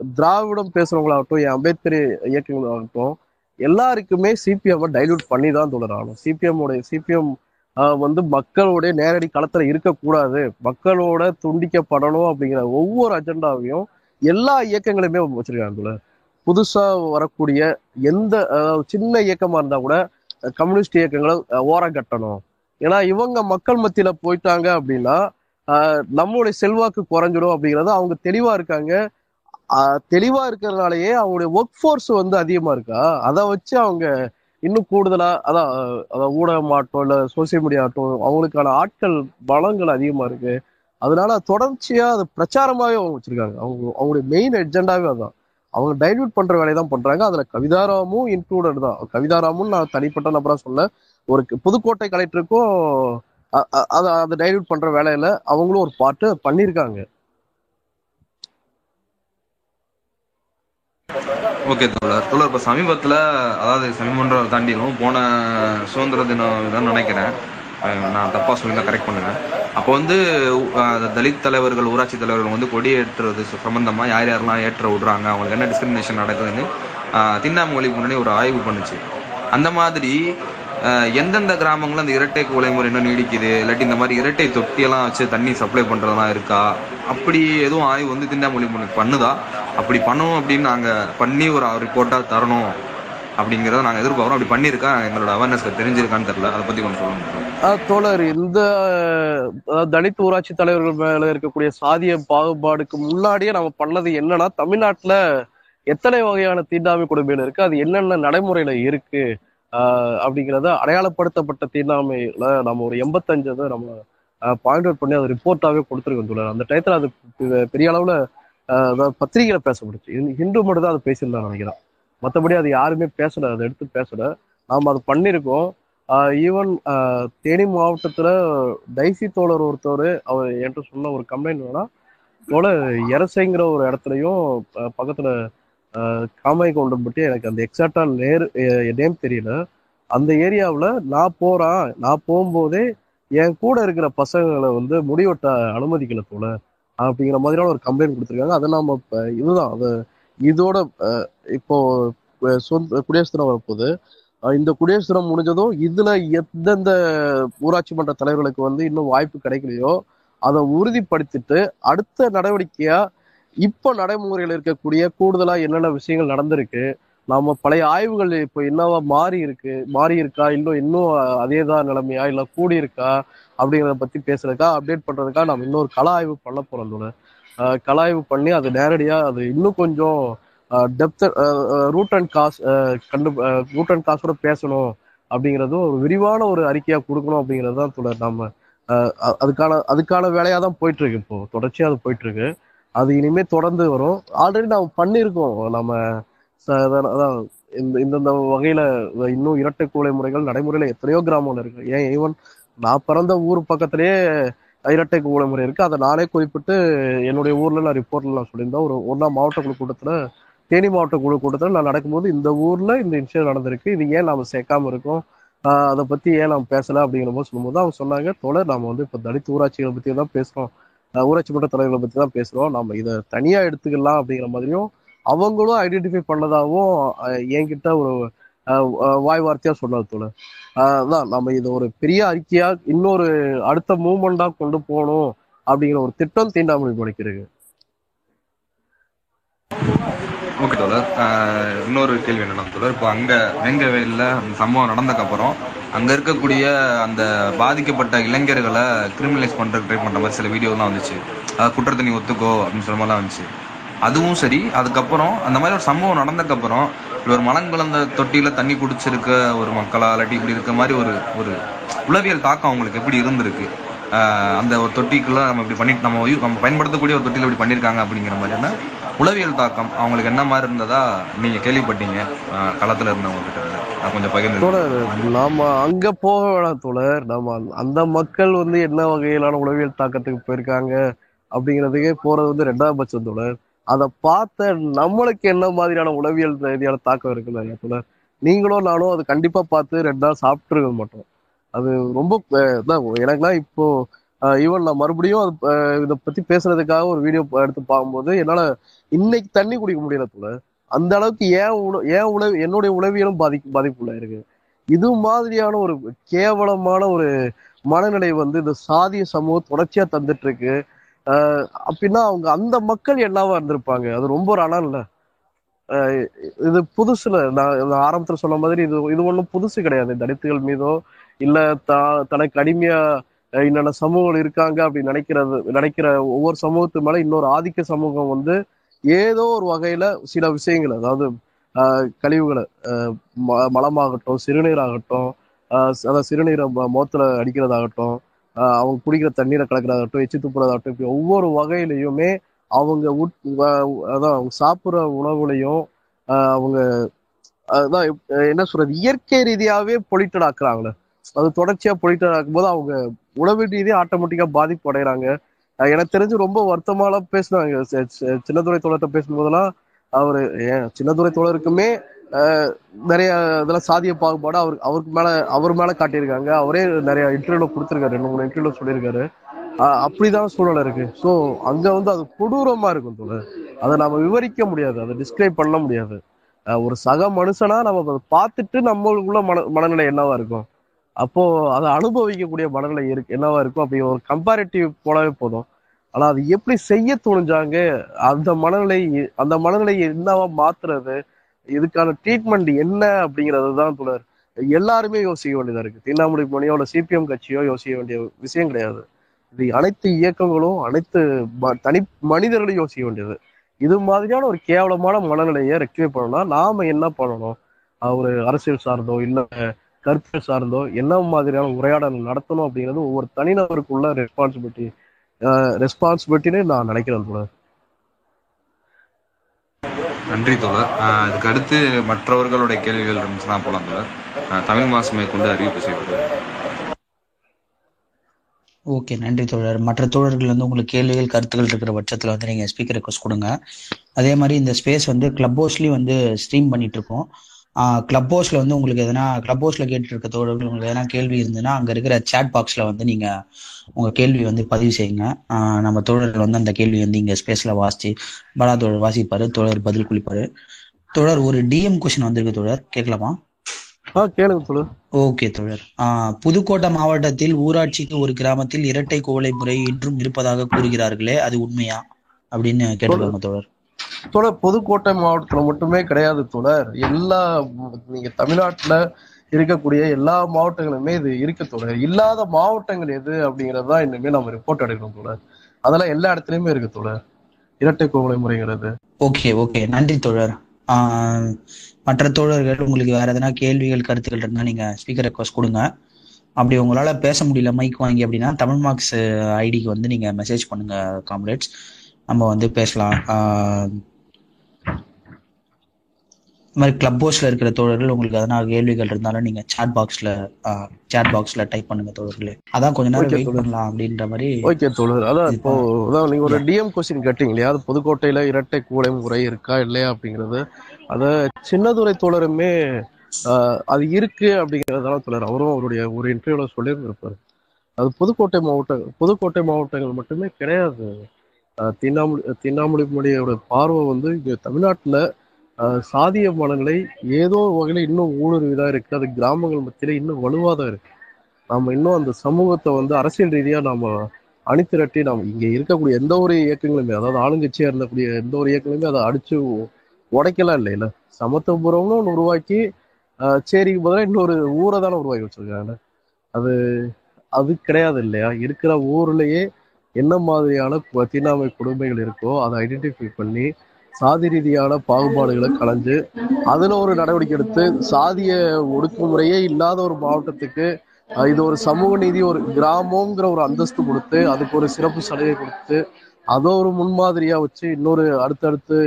திராவிடம் பேசுறவங்களாகட்டும் என் அம்பேத்கர் இயக்கங்களாகட்டும் எல்லாருக்குமே சிபிஎம் டைல்யூட் பண்ணி தான் தொடரணும் சிபிஎம் உடைய சிபிஎம் வந்து மக்களுடைய நேரடி களத்துல இருக்கக்கூடாது. மக்களோட துண்டிக்கப்படணும் அப்படிங்கிற ஒவ்வொரு அஜெண்டாவையும் எல்லா இயக்கங்களுமே வச்சிருக்காங்க தோழர். புதுசா வரக்கூடிய எந்த சின்ன இயக்கமா இருந்தா கூட கம்யூனிஸ்ட் இயக்கங்களை ஓரம் கட்டணும் ஏன்னா இவங்க மக்கள் மத்தியில போயிட்டாங்க அப்படின்னா நம்மளுடைய செல்வாக்கு குறைஞ்சிடும் அப்படிங்கிறது அவங்க தெளிவா இருக்காங்க. தெளிவா இருக்கிறதுனாலயே அவங்களுடைய ஒர்க் ஃபோர்ஸ் வந்து அதிகமா இருக்கா? அதை வச்சு அவங்க இன்னும் கூடுதலா அதான் அதான் ஊடகம் ஆட்டம் இல்ல சோசியல் மீடியா ஆட்டம் அவங்களுக்கான ஆட்கள் பலங்கள் அதிகமா இருக்கு. அதனால தொடர்ச்சியா அது பிரச்சாரமாவே அவங்க வச்சிருக்காங்க. அவங்க அவங்களுடைய மெயின் எஜெண்டாவே அதான். அவங்க டைல்யூட் பண்ற வேலையை தான் பண்றாங்க. அதுல கவிதாராமும் இன்க்ளூடட் தான். கவிதாராமும் நான் தனிப்பட்ட நபரா சொல்ல ஒரு புதுக்கோட்டை கலெக்டருக்கும் அதை அதை டைல்யூட் பண்ற வேலையில அவங்களும் ஒரு பாட்டு பண்ணியிருக்காங்க ஓகே தோழர். தோழர் இப்போ சமீபத்தில் அதாவது சமீபன்ற தாண்டிலும் போன சுதந்திர தினம் தான் நினைக்கிறேன். நான் தப்பாக சொல்லி கரெக்ட் பண்ணுவேன் அப்போ வந்து தலித் தலைவர்கள் ஊராட்சி தலைவர்கள் வந்து கொடியேற்றுறது சம்பந்தமாக யார் யாரெல்லாம் ஏற்ற விடுறாங்க அவங்களுக்கு என்ன டிஸ்கிரிமினேஷன் நடக்குதுன்னு திண்ணாமொழி முன்னாடி ஒரு ஆய்வு பண்ணுச்சு. அந்த மாதிரி எந்தெந்த கிராமங்கள்ல அந்த இரட்டை கொலை முறை இன்னும் நீடிக்குது? இல்லாட்டி இந்த மாதிரி இரட்டை தொட்டியெல்லாம் வச்சு தண்ணி சப்ளை பண்றதெல்லாம் இருக்கா? அப்படி எதுவும் ஆய்வு வந்து திண்டாமொழி முன்னுக்கு பண்ணுதா? அப்படி பண்ணணும் அப்படின்னு நாங்கள் பண்ணி ஒரு ரிப்போர்ட்டாக தரணும் அப்படிங்கிறத நாங்கள் எதிர்பார்க்குறோம். அப்படி பண்ணியிருக்கா எங்களோட அவேர்னஸ் தெரிஞ்சிருக்கான்னு தெரியல. அதை பற்றி கொஞ்சம் சொல்லுங்க. தோழர் இந்த தலித் ஊராட்சி தலைவர்கள் மேல இருக்கக்கூடிய சாதிய பாகுபாடுக்கு முன்னாடியே நம்ம பண்ணது என்னன்னா தமிழ்நாட்டில் எத்தனை வகையான தீண்டாமை கொடுமைகள் இருக்கு? அது என்னென்ன நடைமுறையில இருக்கு? அப்படிங்கிறத அடையாளப்படுத்தப்பட்ட தீண்டாமையில நம்ம ஒரு எண்பத்தஞ்சு இதை நம்ம பாயிண்ட் அவுட் பண்ணி அதை ரிப்போர்ட்டாவே கொடுத்துருக்கோம் தோழர். அந்த டயத்தில் அது பெ- பெரிய அளவுல அதாவது பத்திரிகையில பேசப்பட்டுச்சு. ஹிந்து- மட்டும் தான் அது பேசியிருந்தாங்க நினைக்கிறேன். மற்றபடி அது யாருமே பேசலை அதை எடுத்து பேசலை. நாம அது பண்ணியிருக்கோம் ஈவன் தேனி மாவட்டத்துல டைசி தோழர் ஒருத்தர் அவர் என்கிட்ட சொன்ன ஒரு கம்ப்ளைண்ட் வேணா தோழர் எரசைங்கிற ஒரு இடத்துலையும் பக்கத்தில் பக்கத்துல காமாய் கவுண்டர் பற்றி எனக்கு அந்த எக்ஸாக்டா நேர் நேம் தெரியல. அந்த ஏரியாவில் நான் போகிறேன் நான் போகும்போதே என் கூட இருக்கிற பசங்களை வந்து முடிவெட்ட அனுமதிக்கல போல. அப்படிங்கிற மாதிரியான ஒரு கம்ப்ளைண்ட் கொடுத்துருக்காங்க. அதை நாம இப்போ இதுதான். அது இதோட இப்போ சொந்த குடியரசு தினம் வரப்போகுது. இந்த குடியரசு தினம் முடிஞ்சதும் இதில் எந்தெந்த ஊராட்சி மன்ற தலைவர்களுக்கு வந்து இன்னும் வாய்ப்பு கிடைக்கலையோ அதை உறுதிப்படுத்திட்டு அடுத்த நடவடிக்கையாக இப்போ நடைமுறையில் இருக்கக்கூடிய கூடுதலாக என்னென்ன விஷயங்கள் நடந்திருக்கு? நாம பழைய ஆய்வுகள் இப்போ என்னவா மாறி இருக்கு? மாறி இருக்கா? இன்னும் இன்னும் அதேதான் நிலைமையா? இல்லை கூடி இருக்கா அப்படிங்கிறத பத்தி பேசுறதுக்கா அப்டேட் பண்றதுக்கா நம்ம இன்னொரு கள ஆய்வு பண்ண போறோம் தோழர். கள ஆய்வு பண்ணி அது நேரடியா அது இன்னும் கொஞ்சம் டெப்த் ரூட் அண்ட் காஸ் கண்டு ரூட் அண்ட் காசோட பேசணும் அப்படிங்கிறதும் ஒரு விரிவான ஒரு அறிக்கையா கொடுக்கணும் அப்படிங்கிறது தான் தொடர் நம்ம அதுக்கான அதுக்கான வேலையா தான் போயிட்டு இருக்கு இப்போ. தொடர்ச்சியா அது போயிட்டு இருக்கு. அது இனிமே தொடர்ந்து வரும். ஆல்ரெடி நம்ம பண்ணியிருக்கோம். நம்ம அதான் இந்த இந்தந்த வகையில இன்னும் இரட்டை கூலை முறைகள் நடைமுறையில எத்தனையோ கிராமங்கள் இருக்கு. ஏன் ஈவன் நான் பிறந்த ஊர் பக்கத்திலேயே இரட்டை கூலை முறை இருக்கு. அதை நானே குறிப்பிட்டு என்னுடைய ஊர்ல நான் ரிப்போர்ட்ல நான் சொல்லியிருந்தேன். ஒரு ஒரு மாவட்ட குழு கூட்டத்துல தேனி மாவட்ட குழு கூட்டத்தில் நான் நடக்கும்போது இந்த ஊர்ல இந்த இன்சிடென்ட் நடந்திருக்கு. இது ஏன் நாம சேர்க்காம இருக்கோம்? அதை பத்தி ஏன் நம்ம பேசல அப்படிங்கிற போது சொல்லும்போது அவங்க சொன்னாங்க தோழர் நாம வந்து இப்ப தலித் ஊராட்சிகளை பத்தி தான் பேசுறோம். ஊராட்சி மன்ற தலைவர்களை பத்தி தான் பேசுறோம். நம்ம இதை தனியா எடுத்துக்கலாம் அப்படிங்கிற மாதிரியும் அவங்களும் ஐடென்டிஃபை பண்ணதாகவும் என்கிட்ட ஒரு வாய் வார்த்தையா சொன்னது தோழர். ஆஹ் அதான் நம்ம இதை ஒரு பெரிய அறிக்கையா இன்னொரு அடுத்த மூமெண்டா கொண்டு போகணும் அப்படிங்கிற ஒரு திட்டம் தீண்டாமல் படிக்கிறது ஓகே தோழர். இன்னொரு கேள்வி என்னன்னா தோழர் இப்போ அங்கே வேங்கவேலில் அந்த சம்பவம் நடந்ததுக்கப்புறம் அங்கே இருக்கக்கூடிய அந்த பாதிக்கப்பட்ட இளைஞர்களை கிரிமினலைஸ் பண்ணுறதுக்கு ட்ரை பண்ணுற மாதிரி சில வீடியோலாம் வந்துச்சு. அதாவது குற்றத்தை நீ ஒத்துக்கோ அப்படின்னு சொல்ல மாதிரிலாம் வந்துச்சு. அதுவும் சரி அதுக்கப்புறம் அந்த மாதிரி ஒரு சம்பவம் நடந்ததுக்கப்புறம் இப்படி ஒரு மலங்கலந்த தொட்டியில் தண்ணி குடிச்சிருக்க ஒரு மக்களா இல்லாட்டி இப்படி இருக்க மாதிரி ஒரு ஒரு உளவியல் தாக்கம் அவங்களுக்கு எப்படி இருந்திருக்கு? அந்த ஒரு தொட்டிக்குள்ளே நம்ம இப்படி பண்ணிட்டு நம்ம நம்ம பயன்படுத்தக்கூடிய ஒரு தொட்டியில் இப்படி பண்ணியிருக்காங்க அப்படிங்கிற மாதிரியான உளவியல் தாக்கம் அவங்களுக்கு என்ன மாதிரி இருந்ததா நீங்க கேள்விப்பட்டீங்க? களத்துல இருந்தவங்க கிட்ட கொஞ்சம் பகிர்ந்து தோழர் நாம அங்க போக வேணாம் தோழர். நாம அந்த- மக்கள் வந்து என்ன வகையிலான உளவியல் தாக்கத்துக்கு போயிருக்காங்க அப்படிங்கிறதுக்கே போறது வந்து ரெண்டாம் பட்சம் தோழர். அதை பார்த்த நம்மளுக்கு என்ன மாதிரியான உளவியல் ரீதியான தாக்கம் இருக்குல்ல தோழர்? நீங்களும் நானும் அது கண்டிப்பா பார்த்து ரெண்டு நாள் சாப்பிட்டுருக்க மாட்டோம். அது ரொம்ப இதான் எனக்குலாம் இப்போ ஈவன் நான் மறுபடியும் அது இதை பத்தி பேசுறதுக்காக ஒரு வீடியோ எடுத்து பார்க்கும்போது என்னால இன்னைக்கு தண்ணி குடிக்க முடியல தோழர். அந்த அளவுக்கு ஏன் உண ஏன் உணவு என்னுடைய உளவியலும் பாதி பாதிப்புள்ள இருக்கு இது மாதிரியான ஒரு கேவலமான ஒரு மனநிலை வந்து இந்த சாதிய சமூகம் தொடர்ச்சியா தந்துட்டு இருக்கு அப்படின்னா அவங்க அந்த மக்கள் என்னவா இருந்திருப்பாங்க? அது ரொம்ப ஒரு அணம் இல்லை ஆஹ் இது புதுசுல நான் ஆரம்பத்துல சொன்ன மாதிரி இது இது ஒன்றும் புதுசு கிடையாது. தலித்துகள் மீதோ இல்ல த தனக்கு அடிமையா என்னென்ன சமூகங்கள் இருக்காங்க அப்படின்னு நினைக்கிறது நினைக்கிற ஒவ்வொரு சமூகத்து மேல இன்னொரு ஆதிக்க சமூகம் வந்து ஏதோ ஒரு வகையில சில விஷயங்கள் அதாவது கழிவுகளை ம- மலமாகட்டும் சிறுநீராகட்டும் அதாவது சிறுநீரை ம- முகத்துல அடிக்கிறதாகட்டும் அவங்க குடிக்கிற தண்ணீரை கலக்கிறதாகட்டும் எச்சி துப்புறதாகட்டும் இப்படி ஒவ்வொரு வகையிலையுமே அவங்க உட் அதான் அவங்க சாப்பிட்ற உணவுலையும் அவங்க அதான் என்ன சொல்றது இயற்கை ரீதியாவே பொலிட்டட் ஆக்குறாங்களே அது தொடர்ச்சியா பொலிட்டட் ஆக்கும்போது அவங்க உணவு ரீதியே ஆட்டோமேட்டிக்கா பாதிப்பு அடைகிறாங்க எனக்கு தெரிஞ்சு ரொம்ப வருத்தமாலாம் பேசுனாங்க. சி- சி- சின்னதுரை தோழர்கிட்ட பேசும்போதெல்லாம் அவரு ஏன் சின்னதுரை தோழருக்குமே நிறைய இதெல்லாம் சாதிய பாகுபாடு அவருக்கு அவருக்கு மேல அவர் மேல காட்டியிருக்காங்க. அவரே நிறைய இன்டர்வியூல கொடுத்துருக்காரு. ரெண்டு மூணு இன்டர்வியூல சொல்லியிருக்காரு. அப்படிதான் சூழல் இருக்கு. ஸோ அங்க வந்து அது கொடூரமா இருக்கும் தோழர். அதை நம்ம விவரிக்க முடியாது. அதை டிஸ்கிரைப் பண்ண முடியாது. ஒரு சக மனுஷனா நம்ம அதை பார்த்துட்டு நம்மளுக்குள்ள மன மனநிலை என்னவா இருக்கும்? அப்போ அதை அனுபவிக்கக்கூடிய மனநிலை இருக்கு என்னவா இருக்கும்? அப்படி ஒரு கம்பேரிட்டிவ் போலவே போதும். ஆனா அது எப்படி செய்ய துணிஞ்சாங்க அந்த மனநிலை அந்த மனநிலையை என்னவா மாத்துறது இதுக்கான ட்ரீட்மெண்ட் என்ன அப்படிங்கிறது தான் தொடர் எல்லாருமே யோசிக்க வேண்டியதா இருக்கு. தீண்டாமுடி மணியோட சிபிஎம் கட்சியோ யோசிக்க வேண்டிய விஷயம் கிடையாது. இது அனைத்து இயக்கங்களும் அனைத்து ம- தனி மனிதர்களும் யோசிக்க வேண்டியது. இது மாதிரியான ஒரு கேவலமான மனநிலையை ரெக்டிஃபை பண்ணணும்னா நாம என்ன பண்ணணும்? ஒரு அரசியல் சார்ந்தோ இல்லை கருத்தியல் சார்ந்தோ என்ன மாதிரியான உரையாடல் நடத்தணும் அப்படிங்கிறது ஒவ்வொரு தனிநபருக்குள்ள ரெஸ்பான்சிபிலிட்டி ரெஸ்பான்சிபிலிட்டின்னு நான் நினைக்கிறேன் தொடர் நன்றி தோழர். ஆஹ் இதுக்கு அடுத்து மற்றவர்களுடைய கேள்விகள் இருந்துச்சுன்னா போலாம் தோழர். தமிழ் மாசம் மேற்கொண்டு அறிவிப்பு செய்யப்படுது ஓகே நன்றி தோழர். மற்ற தோழர்கள் வந்து உங்களுக்கு கேள்விகள் கருத்துக்கள் இருக்கிற பட்சத்தில் வந்து நீங்கள் ஸ்பீக்கர் ரெக்வஸ்ட் கொடுங்க. அதே மாதிரி இந்த ஸ்பேஸ் வந்து கிளப் ஹவுஸ்லேயும் வந்து ஸ்ட்ரீம் பண்ணிட்டு இருக்கோம். கிளப் ஹவுஸில் வந்து உங்களுக்கு எதனா கிளப் ஹவுஸில் கேட்டுட்டு இருக்க தோழர்கள் உங்களுக்கு எதனா கேள்வி இருந்ததுன்னா அங்கே இருக்கிற சேட் பாக்ஸில் வந்து நீங்கள் உங்கள் கேள்வி வந்து பதிவு செய்யுங்க. நம்ம தோழர்கள் வந்து அந்த கேள்வி வந்து இங்கே ஸ்பேஸில் வாசிச்சு பலா தோழர் வாசிப்பார் தோழர் பதில் குளிப்பார். தோழர் ஒரு டிஎம் கொஸ்டின் வந்திருக்கு தோழர். கேட்கலாமா? ஓகே தோழர். புதுக்கோட்டை மாவட்டத்தில் ஊராட்சிக்கு ஒரு கிராமத்தில் இரட்டை குவளை முறை இன்றும் இருப்பதாக கூறுகிறார்களே அது உண்மையா? அப்படின்னு கேட்டிருக்காங்க தோழர். தோழர் புதுக்கோட்டை மாவட்டத்துல மட்டுமே கிடையாது தோழர். எல்லா நீங்க தமிழ்நாட்டுல இருக்கக்கூடிய எல்லா மாவட்டங்களுமே இது இருக்க தோழர். இல்லாத மாவட்டங்கள் எது அப்படிங்கறது தான் இனிமே நம்ம ரிப்போர்ட் எடுக்கணும் தோழர். அதெல்லாம் எல்லா இடத்துலயுமே இருக்கு தோழர். இரட்டை கோவலை முறைங்கிறது. Okay okay. நன்றி தோழர். மற்ற தோழர்கள் உங்களுக்கு வேற எதனா கேள்விகள் கருத்துக்கள் இருந்தா நீங்க ஸ்பீக்கர் ரெக்வஸ்ட் கொடுங்க. அப்படி உங்களால பேச முடியல மைக் வாங்கி அப்படின்னா தமிழ் மார்க்ஸ் ஐடிக்கு வந்து நீங்க மெசேஜ் பண்ணுங்க காம்ரேட்ஸ் நம்ம வந்து பேசலாம். இந்த மாதிரி கிளப் ஹவுஸ்ல இருக்கிற தோழர்கள் உங்களுக்கு எதனா கேள்விகள் இருந்தாலும் நீங்க சாட் பாக்ஸ்ல சாட் பாக்ஸ்ல டைப் பண்ணுங்க தோழர்களே. அதான் கொஞ்ச நேரம் வெயிட். பண்ணலாம் அப்படின்ற மாதிரி ஓகே தோழர். அதான் இப்போ அதான் நீங்க ஒரு டிஎம் கொஸ்டின் கேட்டீங்க இல்லையா அது புதுக்கோட்டையில இரட்டை கூடை முறை இருக்கா இல்லையா அப்படிங்கிறது. அத சின்னதுரை தோழருமே அது இருக்கு அப்படிங்கறதால தோழர். அவரும் அவருடைய ஒரு இன்டர்வியூல சொல்லியிருந்திருப்பாரு. அது புதுக்கோட்டை மாவட்டம் புதுக்கோட்டை மாவட்டங்கள் மட்டுமே கிடையாது. ஆஹ், திண்ணாமொழி மொழியோட பார்வை வந்து இங்கே தமிழ்நாட்டில் சாதிய மனநிலை ஏதோ வகையில் இன்னும் ஊடுருவிதாக இருக்கு. அது கிராமங்கள் மத்தியில் இன்னும் வலுவாக தான் இருக்கு. நம்ம இன்னும் அந்த சமூகத்தை வந்து அரசியல் ரீதியாக நாம் அணிதிரட்டி நாம் இங்கே இருக்கக்கூடிய எந்த ஒரு இயக்கங்களுமே அதாவது ஆளுங்கட்சியாக இருந்தக்கூடிய எந்த ஒரு இயக்கங்களுமே அதை அடிச்சு உடைக்கலாம் இல்லைல்ல. சமத்துவபுரம்னு ஒன்று உருவாக்கி சேரிக்கு பதிலாக இன்னொரு ஊரை தானே உருவாக்கி வச்சிருக்காங்க. அது அது கிடையாது இல்லையா? இருக்கிற ஊர்லயே என்ன மாதிரியான தீண்டாமை கொடுமைகள் இருக்கோ அதை ஐடென்டிஃபை பண்ணி சாதி ரீதியான பாகுபாடுகளை களைஞ்சு அதில் ஒரு நடவடிக்கை எடுத்து சாதிய ஒடுக்குமுறையே இல்லாத ஒரு மாவட்டத்துக்கு இது ஒரு சமூக நீதி ஒரு கிராமங்கிற ஒரு அந்தஸ்து கொடுத்து அதுக்கு ஒரு சிறப்பு சலுகை கொடுத்து அதை ஒரு முன்மாதிரியா வச்சு இன்னொரு அடுத்தடுத்து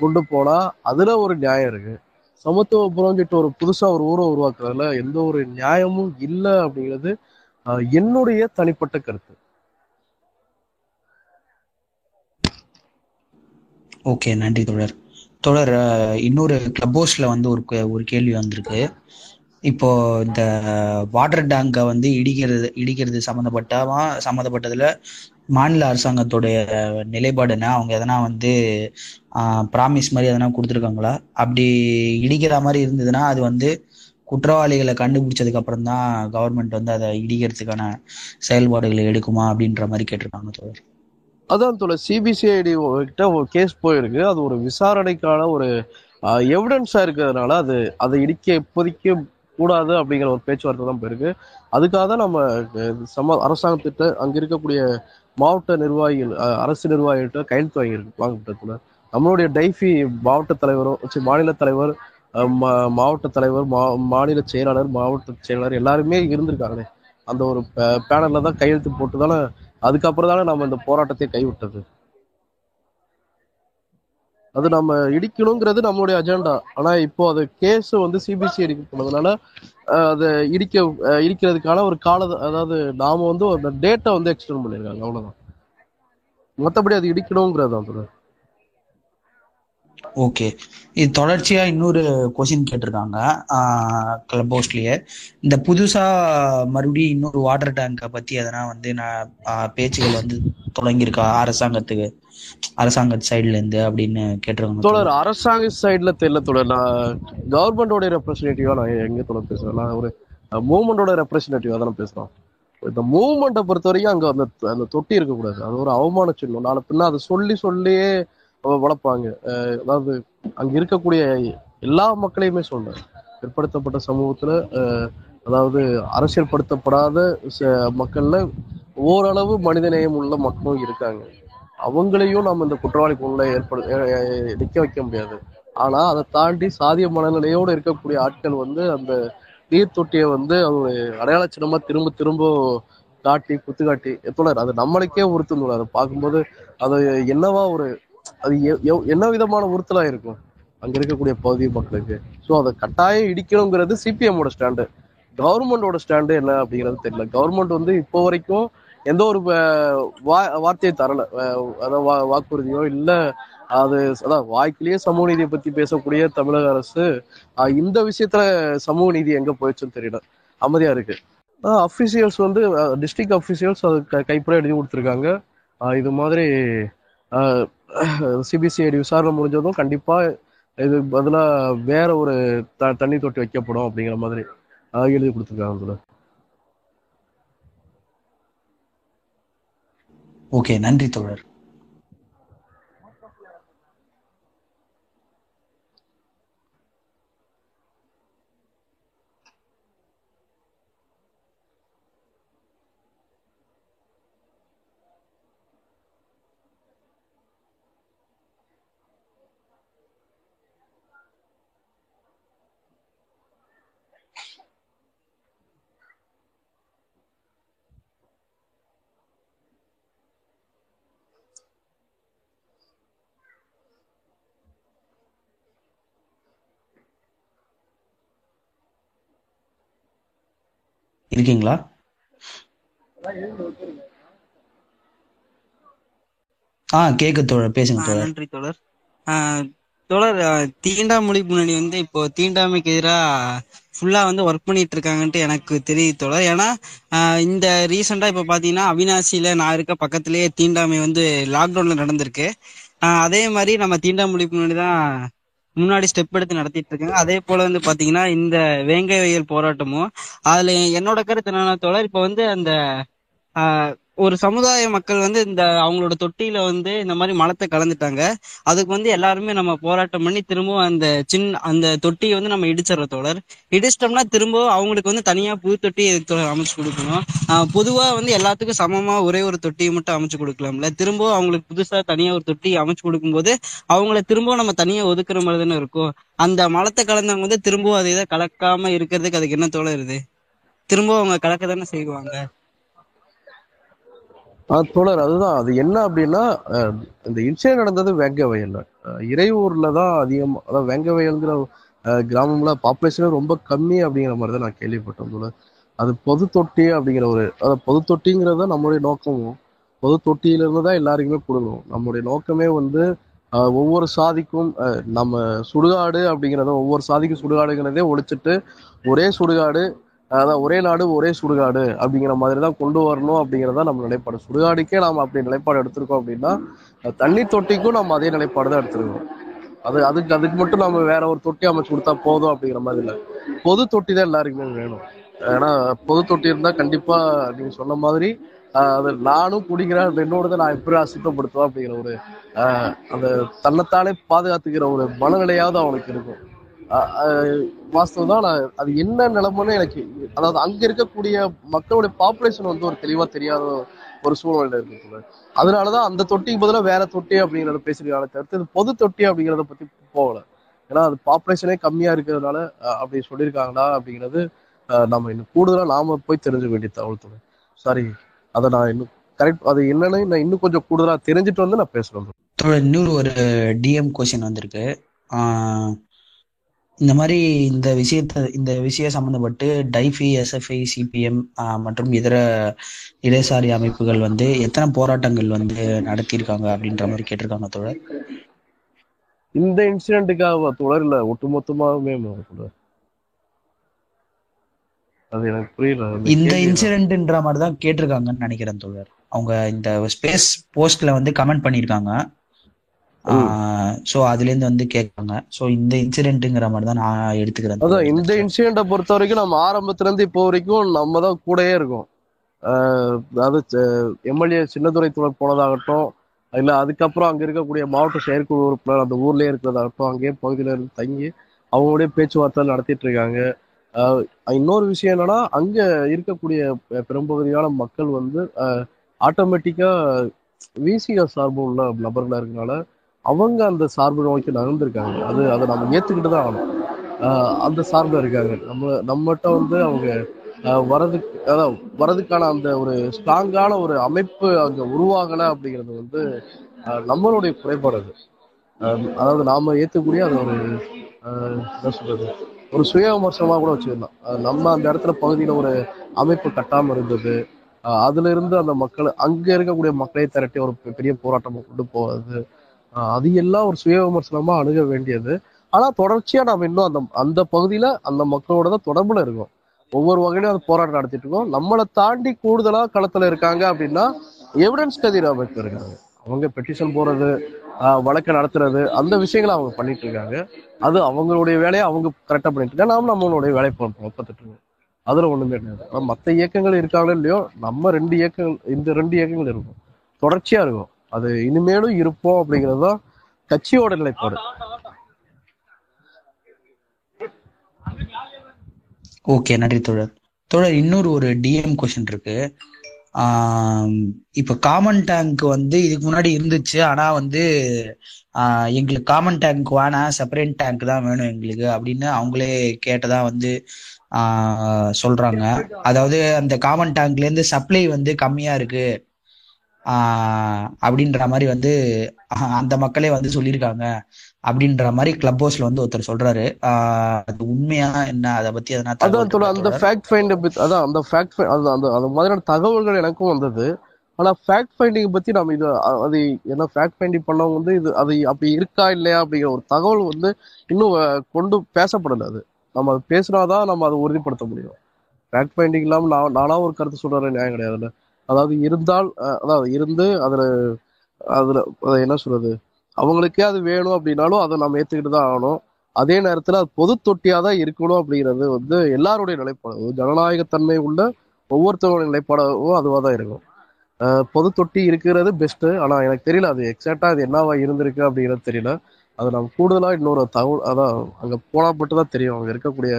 கொண்டு போனா அதுல ஒரு நியாயம் இருக்கு. சமத்துவபுரம் சொல்லிட்டு ஒரு புதுசா ஒரு ஊரை உருவாக்குறதுல எந்த ஒரு நியாயமும் இல்லை அப்படிங்கிறது என்னுடைய தனிப்பட்ட கருத்து. ஓகே நன்றி தொடர் தொடர் இன்னொரு கிளப் ஹவுஸ்ல வந்து ஒரு கே- ஒரு கேள்வி வந்திருக்கு. இப்போ இந்த வாட்டர் டேங்கை வந்து இடிக்கிறது இடிக்கிறது சம்மந்தப்பட்டமா சம்மந்தப்பட்டதுல மாநில அரசாங்கத்துடைய நிலைப்பாடு என்ன? அவங்க எதனா வந்து ப்ராமிஸ் மாதிரி எதனா கொடுத்துருக்காங்களா? அப்படி இடிக்கிற மாதிரி இருந்ததுன்னா அது வந்து குற்றவாளிகளை கண்டுபிடிச்சதுக்கு அப்புறம் தான் கவர்மெண்ட் வந்து அதை இடிக்கிறதுக்கான செயல்பாடுகளை எடுக்குமா அப்படின்ற மாதிரி கேட்டிருக்காங்க தோழர். அதான் தோல சிபிசிஐடி கிட்ட ஒரு கேஸ் போயிருக்கு. அது ஒரு விசாரணைக்கான ஒரு எவிடன்ஸா இருக்கிறதுனால அது அதை இடிக்க இப்போதைக்கு கூடாது அப்படிங்கிற ஒரு பேச்சுவார்த்தை தான் போயிருக்கு. அதுக்காக தான் நம்ம சம அரசாங்கத்திட்ட அங்க இருக்கக்கூடிய மாவட்ட நிர்வாகிகள் அரசு நிர்வாகிகிட்ட கையெழுத்து வாங்கியிருக்கு வாங்கப்பட்டதுல நம்மளுடைய டைஃபி மாவட்ட தலைவரும் மாநில தலைவர் மா- மாவட்ட தலைவர் மா மாநில செயலாளர் மாவட்ட செயலாளர் எல்லாருமே இருந்திருக்காங்களே. அந்த ஒரு பேனல்ல தான் கையெழுத்து போட்டு தானே அதுக்கப்புறம் தானே நம்ம இந்த போராட்டத்தை கைவிட்டது. அது நம்ம இடிக்கணுங்கிறது நம்மளுடைய அஜெண்டா ஆனா இப்போ அது கேஸ் வந்து சிபிசிஐடி போனதுனால அதை இடிக்க இடிக்கிறதுக்கான ஒரு கால அதாவது நாம வந்து ஒரு டேட்டை வந்து எக்ஸ்டெண்ட் பண்ணிருக்காங்க அவ்வளவுதான். மற்றபடி அது இடிக்கணுங்கிறது தான் ஓகே இது தொடர்ச்சியா இன்னொரு கொஸ்டின் கேட்டிருக்காங்க. கிளப் ஹவுஸ்லயே இந்த புதுசா மறுபடியும் இன்னொரு வாட்டர் டேங்கை பத்தி எதனா வந்து நான் பேச்சுகள் வந்து தொடங்கியிருக்கா? அரசாங்கத்துக்கு. அரசாங்க சைட்ல இருந்து அப்படின்னு கேட்டிருக்காங்க. தொடர் அரசாங்க சைட்ல தெரியல தொடர் நான் கவர்மெண்டோட ரெப்ரஸன்டேட்டிவா நான் எங்க தொடர் பேசுறேன்? நான் ஒரு மூவ்மெண்டோட ரெப்ரஸன்டேட்டிவா தான் பேசுறோம் இந்த மூவ்மெண்ட்டை பொறுத்த வரைக்கும் அங்க அந்த அந்த தொட்டி இருக்கக்கூடாது. அது ஒரு அவமான சின்னம். நாளை பின்ன அதை சொல்லி சொல்லியே வளர்ப்பாங்க. அதாவது அங்க இருக்கக்கூடிய எல்லா மக்களையுமே சொல்றேன். பிற்படுத்தப்பட்ட சமூகத்துல அஹ், அதாவது அரசியல்படுத்தப்படாத ச- மக்கள்ல ஓரளவு மனிதநேயம் உள்ள மக்களும் இருக்காங்க. அவங்களையும் நம்ம இந்த குற்றவாளி குற்றவாளிக்குள்ள ஏற்படு நிக்க வைக்க முடியாது. ஆனா அதை தாண்டி சாதிய மனநிலையோடு இருக்கக்கூடிய ஆட்கள் வந்து அந்த நீர் தொட்டியை வந்து அவங்க அடையாள சின்னமா திரும்ப திரும்ப காட்டி குத்து காட்டி தோழர் அது நம்மளுக்கே உறுத்தும் தோழர். பார்க்கும்போது அது என்னவா ஒரு அது எவ்- என்ன விதமான உறுத்தலா இருக்கும்? அங்க இருக்கக்கூடிய பகுதி மக்களுக்கு. ஸோ அதை கட்டாயம் இடிக்கணுங்கிறது சிபிஎம்மோட ஸ்டாண்டு கவர்மெண்டோட ஸ்டாண்டு என்ன அப்படிங்கிறது தெரியல. கவர்மெண்ட் வந்து இப்போ வரைக்கும் எந்த ஒரு வா- வார்த்தையை தரல. அதாவது வா- வாக்குறுதியோ இல்ல அது அதான் வாய்க்கிலேயே சமூக நீதியை பத்தி பேசக்கூடிய தமிழக அரசு இந்த விஷயத்துல சமூக நீதி எங்க போயிடுச்சுன்னு தெரியல. அமைதியா இருக்கு. அஃபிஷியல்ஸ் வந்து டிஸ்ட்ரிக்ட் அஃபிஷியல்ஸ் அது கைப்பட எழுதி கொடுத்துருக்காங்க. இது மாதிரி சிபிசிஐடி விசாரணை முடிஞ்சதும் கண்டிப்பா இது பதிலா வேற ஒரு த தண்ணி தொட்டி வைக்கப்படும் அப்படிங்கிற மாதிரி எழுதி கொடுத்துருக்காங்க அதுல ஓகே நன்றி தோழர். இருக்கீங்களா? ஆ கேக்கு தோழர். பேசுங்க தோழர். நன்றி தோழர். தோழர் தீண்டாமொழி முன்னணி வந்து இப்போ தீண்டாமைக்கு எதிராக ஃபுல்லா வந்து ஒர்க் பண்ணிட்டு இருக்காங்கன்ட்டு எனக்கு தெரியுது தோழர். ஏன்னா இந்த ரீசெண்டா இப்போ பாத்தீங்கன்னா அவினாசியில நான் இருக்க பக்கத்திலேயே தீண்டாமை வந்து லாக்டவுன்ல நடந்திருக்கு. அதே மாதிரி நம்ம தீண்டாமொழி முன்னணி தான் முன்னாடி ஸ்டெப் எடுத்து நடத்திட்டு இருக்காங்க. அதே போல வந்து பாத்தீங்கன்னா இந்த வேங்கை வயல் போராட்டமும் அதுல என்னோட கருத்து என்னன்னா தோழர் இப்போ வந்து அந்த ஆஹ் ஒரு சமுதாய மக்கள் வந்து இந்த அவங்களோட தொட்டியில வந்து இந்த மாதிரி மலத்தை கலந்துட்டாங்க. அதுக்கு வந்து எல்லாருமே நம்ம போராட்டம் பண்ணி திரும்பவும் அந்த சின் அந்த தொட்டியை வந்து நம்ம இடிச்சிடற தோழர். இடிச்சிட்டோம்னா திரும்பவும் அவங்களுக்கு வந்து தனியா புது தொட்டி அமைச்சு கொடுக்கணும். பொதுவா வந்து எல்லாத்துக்கும் சமமா ஒரே ஒரு தொட்டியை மட்டும் அமைச்சு கொடுக்கலாம்ல. திரும்பவும் அவங்களுக்கு புதுசா தனியா ஒரு தொட்டி அமைச்சு கொடுக்கும்போது அவங்கள திரும்பவும் நம்ம தனியா ஒதுக்குற மாதிரி தானே இருக்கும். அந்த மலத்தை கலந்தவங்க வந்து திரும்பவும் அதை இதை கலக்காம இருக்கிறதுக்கு அதுக்கு என்ன தோழர் திரும்பவும் அவங்க கலக்க தானே செய்வாங்க. ஆ தோழர் அதுதான். அது என்ன அப்படின்னா இந்த இன்சிடென்ட் நடந்தது வெங்க வயல்ல இறையூர்ல தான் அதிகம் அதாவது வெங்க வயல்ங்கிற கிராமம்ல பாப்புலேஷனே ரொம்ப கம்மி அப்படிங்கிற மாதிரி தான் நான் கேள்விப்பட்டேன் தோழர். அது பொது தொட்டி அப்படிங்கிற ஒரு அதாவது பொது தொட்டிங்கிறது தான் நம்மளுடைய நோக்கமும் பொது தொட்டியிலிருந்து தான் எல்லாருக்குமே கொடுக்கணும் நம்மளுடைய நோக்கமே வந்து ஒவ்வொரு சாதிக்கும் நம்ம சுடுகாடு அப்படிங்கிறத ஒவ்வொரு சாதிக்கும் சுடுகாடுங்கிறதே ஒழிச்சிட்டு ஒரே சுடுகாடு அதான் ஒரே நாடு ஒரே சுடுகாடு அப்படிங்கிற மாதிரி தான் கொண்டு வரணும் அப்படிங்கிறதா நம்ம நிலைப்பாடு. சுடுகாடுக்கே நாம் அப்படி நிலைப்பாடு எடுத்திருக்கோம் அப்படின்னா தண்ணி தொட்டிக்கும் நம்ம அதே நிலைப்பாடு தான் எடுத்திருக்கோம். அது அதுக்கு அதுக்கு மட்டும் நம்ம வேற ஒரு தொட்டி அமைச்சு கொடுத்தா போதும் அப்படிங்கிற மாதிரி இல்லை. பொது தொட்டி தான் எல்லாருக்குமே வேணும். ஏன்னா பொது தொட்டி இருந்தால் கண்டிப்பாக நீங்கள் சொன்ன மாதிரி அது நானும் குடிக்கிறேன் அது என்னோடதை நான் எப்படி அசுத்தப்படுத்துவேன் அப்படிங்கிற ஒரு ஆஹ் அந்த தன்னைத்தானே பாதுகாத்துக்கிற ஒரு மனநிலையாவது அவனுக்கு இருக்கும். வாஸ்தவம் தான் நான் அது என்ன நிலைமைன்னு எனக்கு அதாவது அங்க இருக்கக்கூடிய மக்களுடைய பாப்புலேஷன் வந்து ஒரு தெளிவாக தெரியாத ஒரு சூழ்நிலை இருக்கு அதனாலதான் அந்த தொட்டிக்கு பதிலாக வேற தொட்டி அப்படிங்கறத பேசிருக்காங்க தவிர்த்து இது பொது தொட்டி அப்படிங்கிறத பத்தி போகல. ஏன்னா அது பாப்புலேஷனே கம்மியா இருக்கிறதுனால அப்படி சொல்லியிருக்காங்களா அப்படிங்கிறது நம்ம இன்னும் கூடுதலா நாம போய் தெரிஞ்சுக்க வேண்டிய தகவல் தோணும் சாரி அதை நான் இன்னும் கரெக்ட் அது என்னன்னு நான் இன்னும் கொஞ்சம் கூடுதலாக தெரிஞ்சுட்டு வந்து நான் பேசுறேன். இன்னொரு ஒரு டிஎம் கொஸ்டின் வந்திருக்கு. இந்த மாதிரி இந்த விஷயத்த இந்த விஷயம் சம்பந்தப்பட்டு டைஃபி எஸ்எஃப்ஐ சிபிஎம் மற்றும் இதர இடதுசாரி அமைப்புகள் வந்து எத்தனை போராட்டங்கள் வந்து நடத்தியிருக்காங்க அப்படின்ற மாதிரி கேட்டிருக்காங்க தோழர்? இந்த இன்சிடென்ட்டுக்காக தொடரில் ஒட்டுமொத்தமாகவே தொடர் அது எனக்கு புரியல இந்த? இன்சிடென்ட்ன்ற மாதிரி தான் கேட்டிருக்காங்கன்னு நினைக்கிறேன் தோழர். அவங்க இந்த ஸ்பேஸ் போஸ்ட்ல வந்து கமெண்ட் பண்ணியிருக்காங்க. ஸோ அதுலேருந்து வந்து கேட்காங்க ஸோ இந்த இன்சிடென்ட்டுங்கிற மாதிரி தான் நான் எடுத்துக்கிறேன். அதான். இந்த இன்சிடென்ட்டை பொறுத்த வரைக்கும் நம்ம ஆரம்பத்துல இருந்து இப்போ வரைக்கும் நம்ம தான் கூடயே இருக்கோம். அதாவது எம்எல்ஏ சின்னதுரை தொடர் போனதாகட்டும் இல்ல அதுக்கப்புறம் அங்க இருக்கக்கூடிய மாவட்ட செயற்குழு உறுப்பினர் அந்த ஊர்லயே இருக்கிறதாகட்டும் அங்கேயே பகுதியில இருந்து தங்கி அவங்களுடைய பேச்சுவார்த்தை நடத்திட்டு இருக்காங்க. இன்னொரு விஷயம் என்னன்னா அங்க இருக்கக்கூடிய பெரும்பகுதியான மக்கள் வந்து ஆட்டோமேட்டிக்கா விசிஆர் சார்பு உள்ள நபர்களா இருக்கனால அவங்க அந்த சார்பு நோக்கி நகர்ந்துருக்காங்க. அது அதை நம்ம ஏற்றுக்கிட்டு தான் ஆகணும். ஆஹ் அந்த சார்பில் இருக்காங்க. நம்ம நம்மகிட்ட வந்து அவங்க வரதுக்கு அதான் வரதுக்கான அந்த ஒரு ஸ்ட்ராங்கான ஒரு அமைப்பு அங்கே உருவாகலை அப்படிங்கிறது வந்து நம்மளுடைய குறைபாடு அது. அதாவது நாம ஏற்றக்கூடிய அது ஒரு என்ன சொல்றது? ஒரு சுய விமர்சனமாக கூட வச்சுக்கலாம். நம்ம அந்த இடத்துல பகுதியில் ஒரு அமைப்பு கட்டாமல் இருந்தது. அதுல இருந்து அந்த மக்கள் அங்கே இருக்கக்கூடிய மக்களை திரட்டி ஒரு பெ- பெரிய போராட்டமாக கொண்டு போவது அது எல்லாம் ஒரு சுய விமர்சனமா அணுக வேண்டியது. ஆனா தொடர்ச்சியா நம்ம இன்னும் அந்த அந்த பகுதியில அந்த மக்களோட தான் தொடர்புல இருக்கோம். ஒவ்வொரு வகையிலும் அந்த போராட்டம் நடத்திட்டு இருக்கோம். நம்மளை தாண்டி கூடுதலா களத்துல இருக்காங்க அப்படின்னா எவிடன்ஸ் கதிர் அமைப்பு இருக்காங்க அவங்க பெட்டிஷன் போறது ஆஹ் வழக்கு நடத்துறது அந்த விஷயங்களை அவங்க பண்ணிட்டு இருக்காங்க. அது அவங்களுடைய வேலையை அவங்க கரெக்டா பண்ணிட்டு இருக்காங்க. நாம நம்மளுடைய வேலையை பார்ப்போம் பார்த்துட்டு இருக்கோம். அதுல ஒண்ணுமே கிடையாது ஆனா மத்த இயக்கங்கள் இருக்காங்களோ இல்லையோ நம்ம ரெண்டு இயக்கங்கள் இந்த ரெண்டு இயக்கங்கள் இருக்கும். தொடர்ச்சியா இருக்கும். அது இனிமேலும் இருப்போம் அப்படிங்கிறது தான் கட்சியோட நிலைப்பாடு. ஓகே நன்றி தோழர். தோழர் இன்னொரு ஒரு டிஎம் கொஸ்டின் இருக்கு. இப்போ இப்ப காமன் டேங்க் வந்து இதுக்கு முன்னாடி இருந்துச்சு. ஆனா வந்து எங்களுக்கு காமன் டேங்க் வேணாம் செப்பரேட் டேங்க் தான் வேணும் எங்களுக்கு அப்படின்னு அவங்களே கேட்டதா வந்து சொல்றாங்க. அதாவது அந்த காமன் டேங்க்ல இருந்து சப்ளை வந்து கம்மியா இருக்கு. அப்படின்ற மாதிரி வந்து அந்த மக்களே வந்து சொல்லியிருக்காங்க. அப்படின்ற மாதிரி கிளப் ஹவுஸ்ல வந்து ஒருத்தர் சொல்றாரு. அது உண்மையா என்ன அதை பத்தி அதான் அந்த? ஃபேக்ட் ஃபைண்ட் அதான் அந்த ஃபேக்ட் அந்த அந்த மாதிரியான தகவல்கள் எனக்கும் வந்தது. ஆனா ஃபேக்ட் ஃபைண்டிங் பத்தி நம்ம இது அது என்ன ஃபேக்ட் ஃபைண்டிங் பண்ணவங்க வந்து இது அது அப்படி இருக்கா இல்லையா அப்படிங்கிற ஒரு தகவல் வந்து இன்னும் கொண்டு பேசப்படல அது. நம்ம அது பேசினாதான் நம்ம அதை உறுதிப்படுத்த முடியும். ஃபேக்ட் ஃபைண்டிங் இல்லாம நான் நானா ஒரு கருத்து சொல்றது நியாயம் கிடையாதுல்ல. அதாவது இருந்தால் அதாவது இருந்து அதுல அதுல அதை என்ன சொல்றது? அவங்களுக்கே அது வேணும் அப்படின்னாலும் அதை நம்ம ஏத்துக்கிட்டு தான் ஆகணும். அதே நேரத்துல அது பொது தொட்டியா தான் இருக்கணும் அப்படிங்கிறது வந்து எல்லாருடைய நிலைப்பாடு. ஜனநாயகத்தன்மை உள்ள ஒவ்வொருத்தருடைய நிலைப்பாடாகவும் அதுவா தான் இருக்கும். பொது தொட்டி இருக்கிறது பெஸ்ட் ஆனா எனக்கு தெரியல அது எக்ஸாக்டா அது என்னவா இருந்திருக்கு அப்படிங்கிறது தெரியல. அது நம்ம கூடுதலா இன்னொரு தகவல் அதான் அங்க போனா மட்டும் தான் தெரியும். அங்க இருக்கக்கூடிய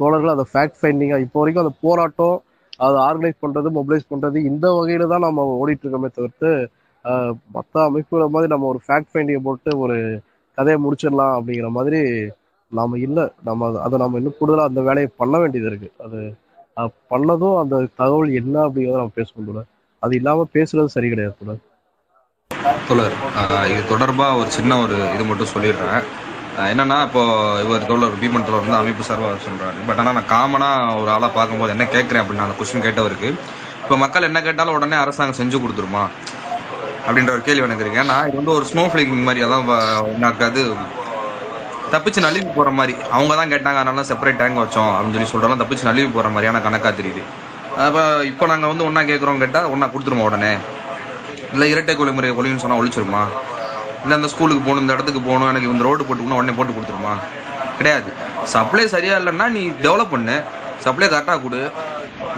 தோழர்கள் அதை ஃபேக்ட் ஃபைண்டிங்காக இப்போ வரைக்கும் அந்த போராட்டம் அதை ஆர்கனைஸ் பண்றது மொபிலைஸ் பண்றது இந்த வகையில தான் நம்ம ஓடிட்டு இருக்கோமே தவிர்த்து மற்ற அமைப்புகளை மாதிரி நம்ம ஒரு ஃபேக்ட் ஃபைண்டிங்கை போட்டு ஒரு கதையை முடிச்சிடலாம் அப்படிங்கிற மாதிரி நாம இல்லை. நம்ம அதை- நம்ம இன்னும் கூடுதலாக அந்த வேலையை பண்ண வேண்டியது இருக்கு. அது பண்ணதும் அந்த தகவல் என்ன அப்படிங்கிறத நம்ம பேசணும் தோழர். அது இல்லாம பேசுறது சரி கிடையாது தோழர். தோழர் இது தொடர்பா ஒரு சின்ன ஒரு இது மட்டும் சொல்லிடுறேன். என்னன்னா இப்போ இவர் தோழர் பீமன் தோழர் வந்து அமைப்பு சார்பாக சொல்றாரு. பட் ஆனால் நான் காமனா ஒரு ஆளா பார்க்கும்போது என்ன கேட்குறேன் அப்படின்னு அந்த கொஸ்டின் கேட்டவருக்கு இப்போ மக்கள் என்ன கேட்டாலும் உடனே அரசாங்கம் செஞ்சு கொடுத்துருமா? அப்படின்ற ஒரு கேள்வி எனக்கு இருக்கு. ஏன்னா இது வந்து ஒரு ஸ்னோ ஃபிளிக்கிங் மாதிரி அதான் எனக்கு அது தப்பிச்சு நழுவி போற மாதிரி. அவங்க தான் கேட்டாங்க அதனால செப்பரேட் டேங்க் வச்சோம் அப்படின்னு சொல்லி சொல்றாங்க தப்பிச்சு நழுவி போற மாதிரியான கணக்கா தெரியுது. அப்போ இப்போ நாங்கள் வந்து ஒன்றா கேட்குறோம் கேட்டால் ஒன்றா கொடுத்துருமா உடனே? இல்லை இரட்டை கொலைமுறை கொலைன்னு சொன்னால் ஒழிச்சிருமா? இல்லை அந்த ஸ்கூலுக்கு போகணும் இந்த இடத்துக்கு போகணும் எனக்கு இந்த ரோடு போட்டுக்கணும் உடனே போட்டு கொடுத்துருமா? கிடையாது. சப்ளை சரியா இல்லைன்னா நீ டெவலப் பண்ணு. சப்ளை கரெக்டாக கொடு.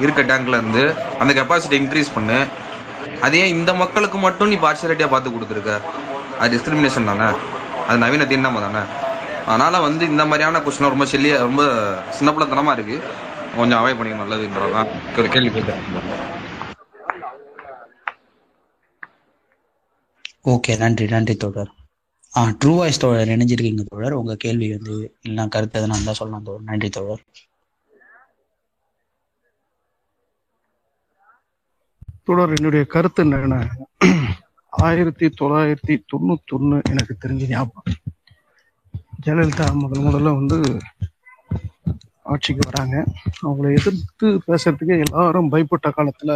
இருக்க டேங்க்ல இருந்து அந்த கெப்பாசிட்டி இன்க்ரீஸ் பண்ணு. அதே இந்த மக்களுக்கு மட்டும் நீ பார்சியாலிட்டியாக பார்த்து கொடுத்துருக்க. அது டிஸ்கிரிமினேஷன் தானே? அது நவீன தீண்டாம தானே? அதனால் வந்து இந்த மாதிரியான கொஸ்டின் ரொம்ப செல்லியாக ரொம்ப சின்ன பிள்ளைத்தனமாக இருக்குது கொஞ்சம் அவாய்ட் பண்ணிக்க நல்லதுன்றதான். கேள்வி கேட்டேன் ஓகே நன்றி நன்றி தோழர். ஆ ட்ரூ வாய்ஸ் தோழர் இணைஞ்சிருக்கீங்க தோழர். உங்க கேள்வி வந்து இல்லைனா கருத்து எதனா இருந்தா சொல்லலாம் தோழர். நன்றி தோழர். தொடர் என்னுடைய கருத்து என்னன்னா? ஆயிரத்தி தொள்ளாயிரத்தி தொண்ணூத்தி ஒண்ணு எனக்கு தெரிஞ்ச ஞாபகம். ஜெயலலிதா முதல் முதல்ல வந்து ஆட்சிக்கு வராங்க. அவங்கள எதிர்த்து பேசுறதுக்கு எல்லாரும் பயப்பட்ட காலத்துல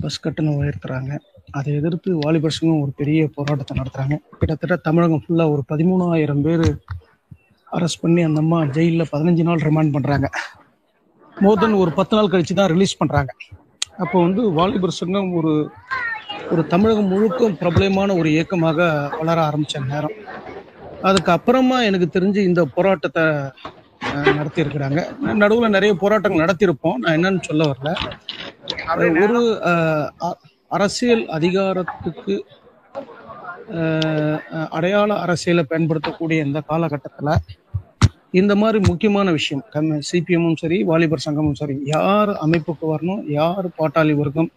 பஸ் கட்டணம் உயர்த்துறாங்க. அதை எதிர்த்து வாலிபர் சங்கம் ஒரு பெரிய போராட்டத்தை நடத்துறாங்க. கிட்டத்தட்ட தமிழகம் ஃபுல்லா ஒரு பதிமூணாயிரம் பேர் அரெஸ்ட் பண்ணி அந்த அம்மா ஜெயிலில் பதினஞ்சு நாள் ரிமாண்ட் பண்றாங்க. மோர் தென் ஒரு பத்து நாள் கழிச்சு தான் ரிலீஸ் பண்றாங்க. அப்போ வந்து வாலிபர் சங்கம் ஒரு ஒரு தமிழகம் முழுக்க பிரபலமான ஒரு இயக்கமாக வளர ஆரம்பிச்ச நேரம். அதுக்கு அப்புறமா எனக்கு தெரிஞ்சு இந்த போராட்டத்தை நடத்தி இருக்கிறாங்க நடுவில் நிறைய போராட்டங்கள் நடத்தியிருப்போம். நான் என்னன்னு சொல்ல வரல. ஒரு அரசியல் அதிகாரத்துக்கு அடையாள அரசியலை பயன்படுத்தக்கூடிய இந்த காலகட்டத்தில் இந்த மாதிரி முக்கியமான விஷயம் சிபிஎம்மும் சரி வாலிபர் சங்கமும் சரி யார் அமைப்புக்கு வரணும் யார் பாட்டாளி வர்க்கம்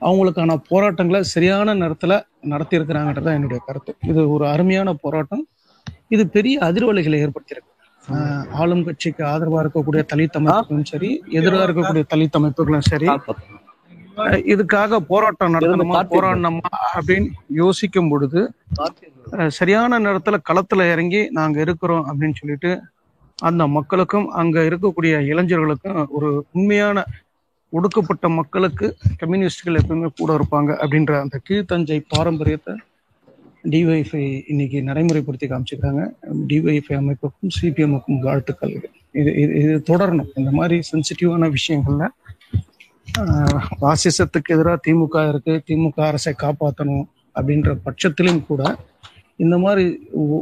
அவங்களுக்கான போராட்டங்களை சரியான நேரத்தில் நடத்தியிருக்கிறாங்கன்றது தான் என்னுடைய கருத்து. இது ஒரு அருமையான போராட்டம். இது பெரிய அதிர்வலைகளை ஏற்படுத்தியிருக்கு. ஆஹ் ஆளும் கட்சிக்கு ஆதரவாக இருக்கக்கூடிய தலித் அமைப்புகளும் சரி எதிராக இருக்கக்கூடிய தலித் அமைப்புகளும் சரி இதுக்காக போராட்டம் நடத்தணுமா போராடணுமா அப்படின்னு யோசிக்கும் பொழுது சரியான நேரத்துல களத்துல இறங்கி நாங்க இருக்கிறோம் அப்படின்னு சொல்லிட்டு அந்த மக்களுக்கும் அங்க இருக்கக்கூடிய இளைஞர்களுக்கும் ஒரு உண்மையான ஒடுக்கப்பட்ட மக்களுக்கு கம்யூனிஸ்டுகள் எப்பவுமே கூட இருப்பாங்க அப்படின்ற அந்த கீழ்த்தஞ்சை பாரம்பரியத்தை டிஒய்ஃபை இன்னைக்கு நடைமுறைப்படுத்தி காமிச்சிருக்காங்க. டிஒய்ஃபை அமைப்புக்கும் சிபிஎம்முக்கும் வாழ்த்துக்கள். இது இது தொடரணும். இந்த மாதிரி சென்சிட்டிவான விஷயங்கள்ல பாசிசத்துக்கு எதிராக திமுக இருக்கு திமுக அரசை காப்பாற்றணும் அப்படின்ற பட்சத்திலும் கூட இந்த மாதிரி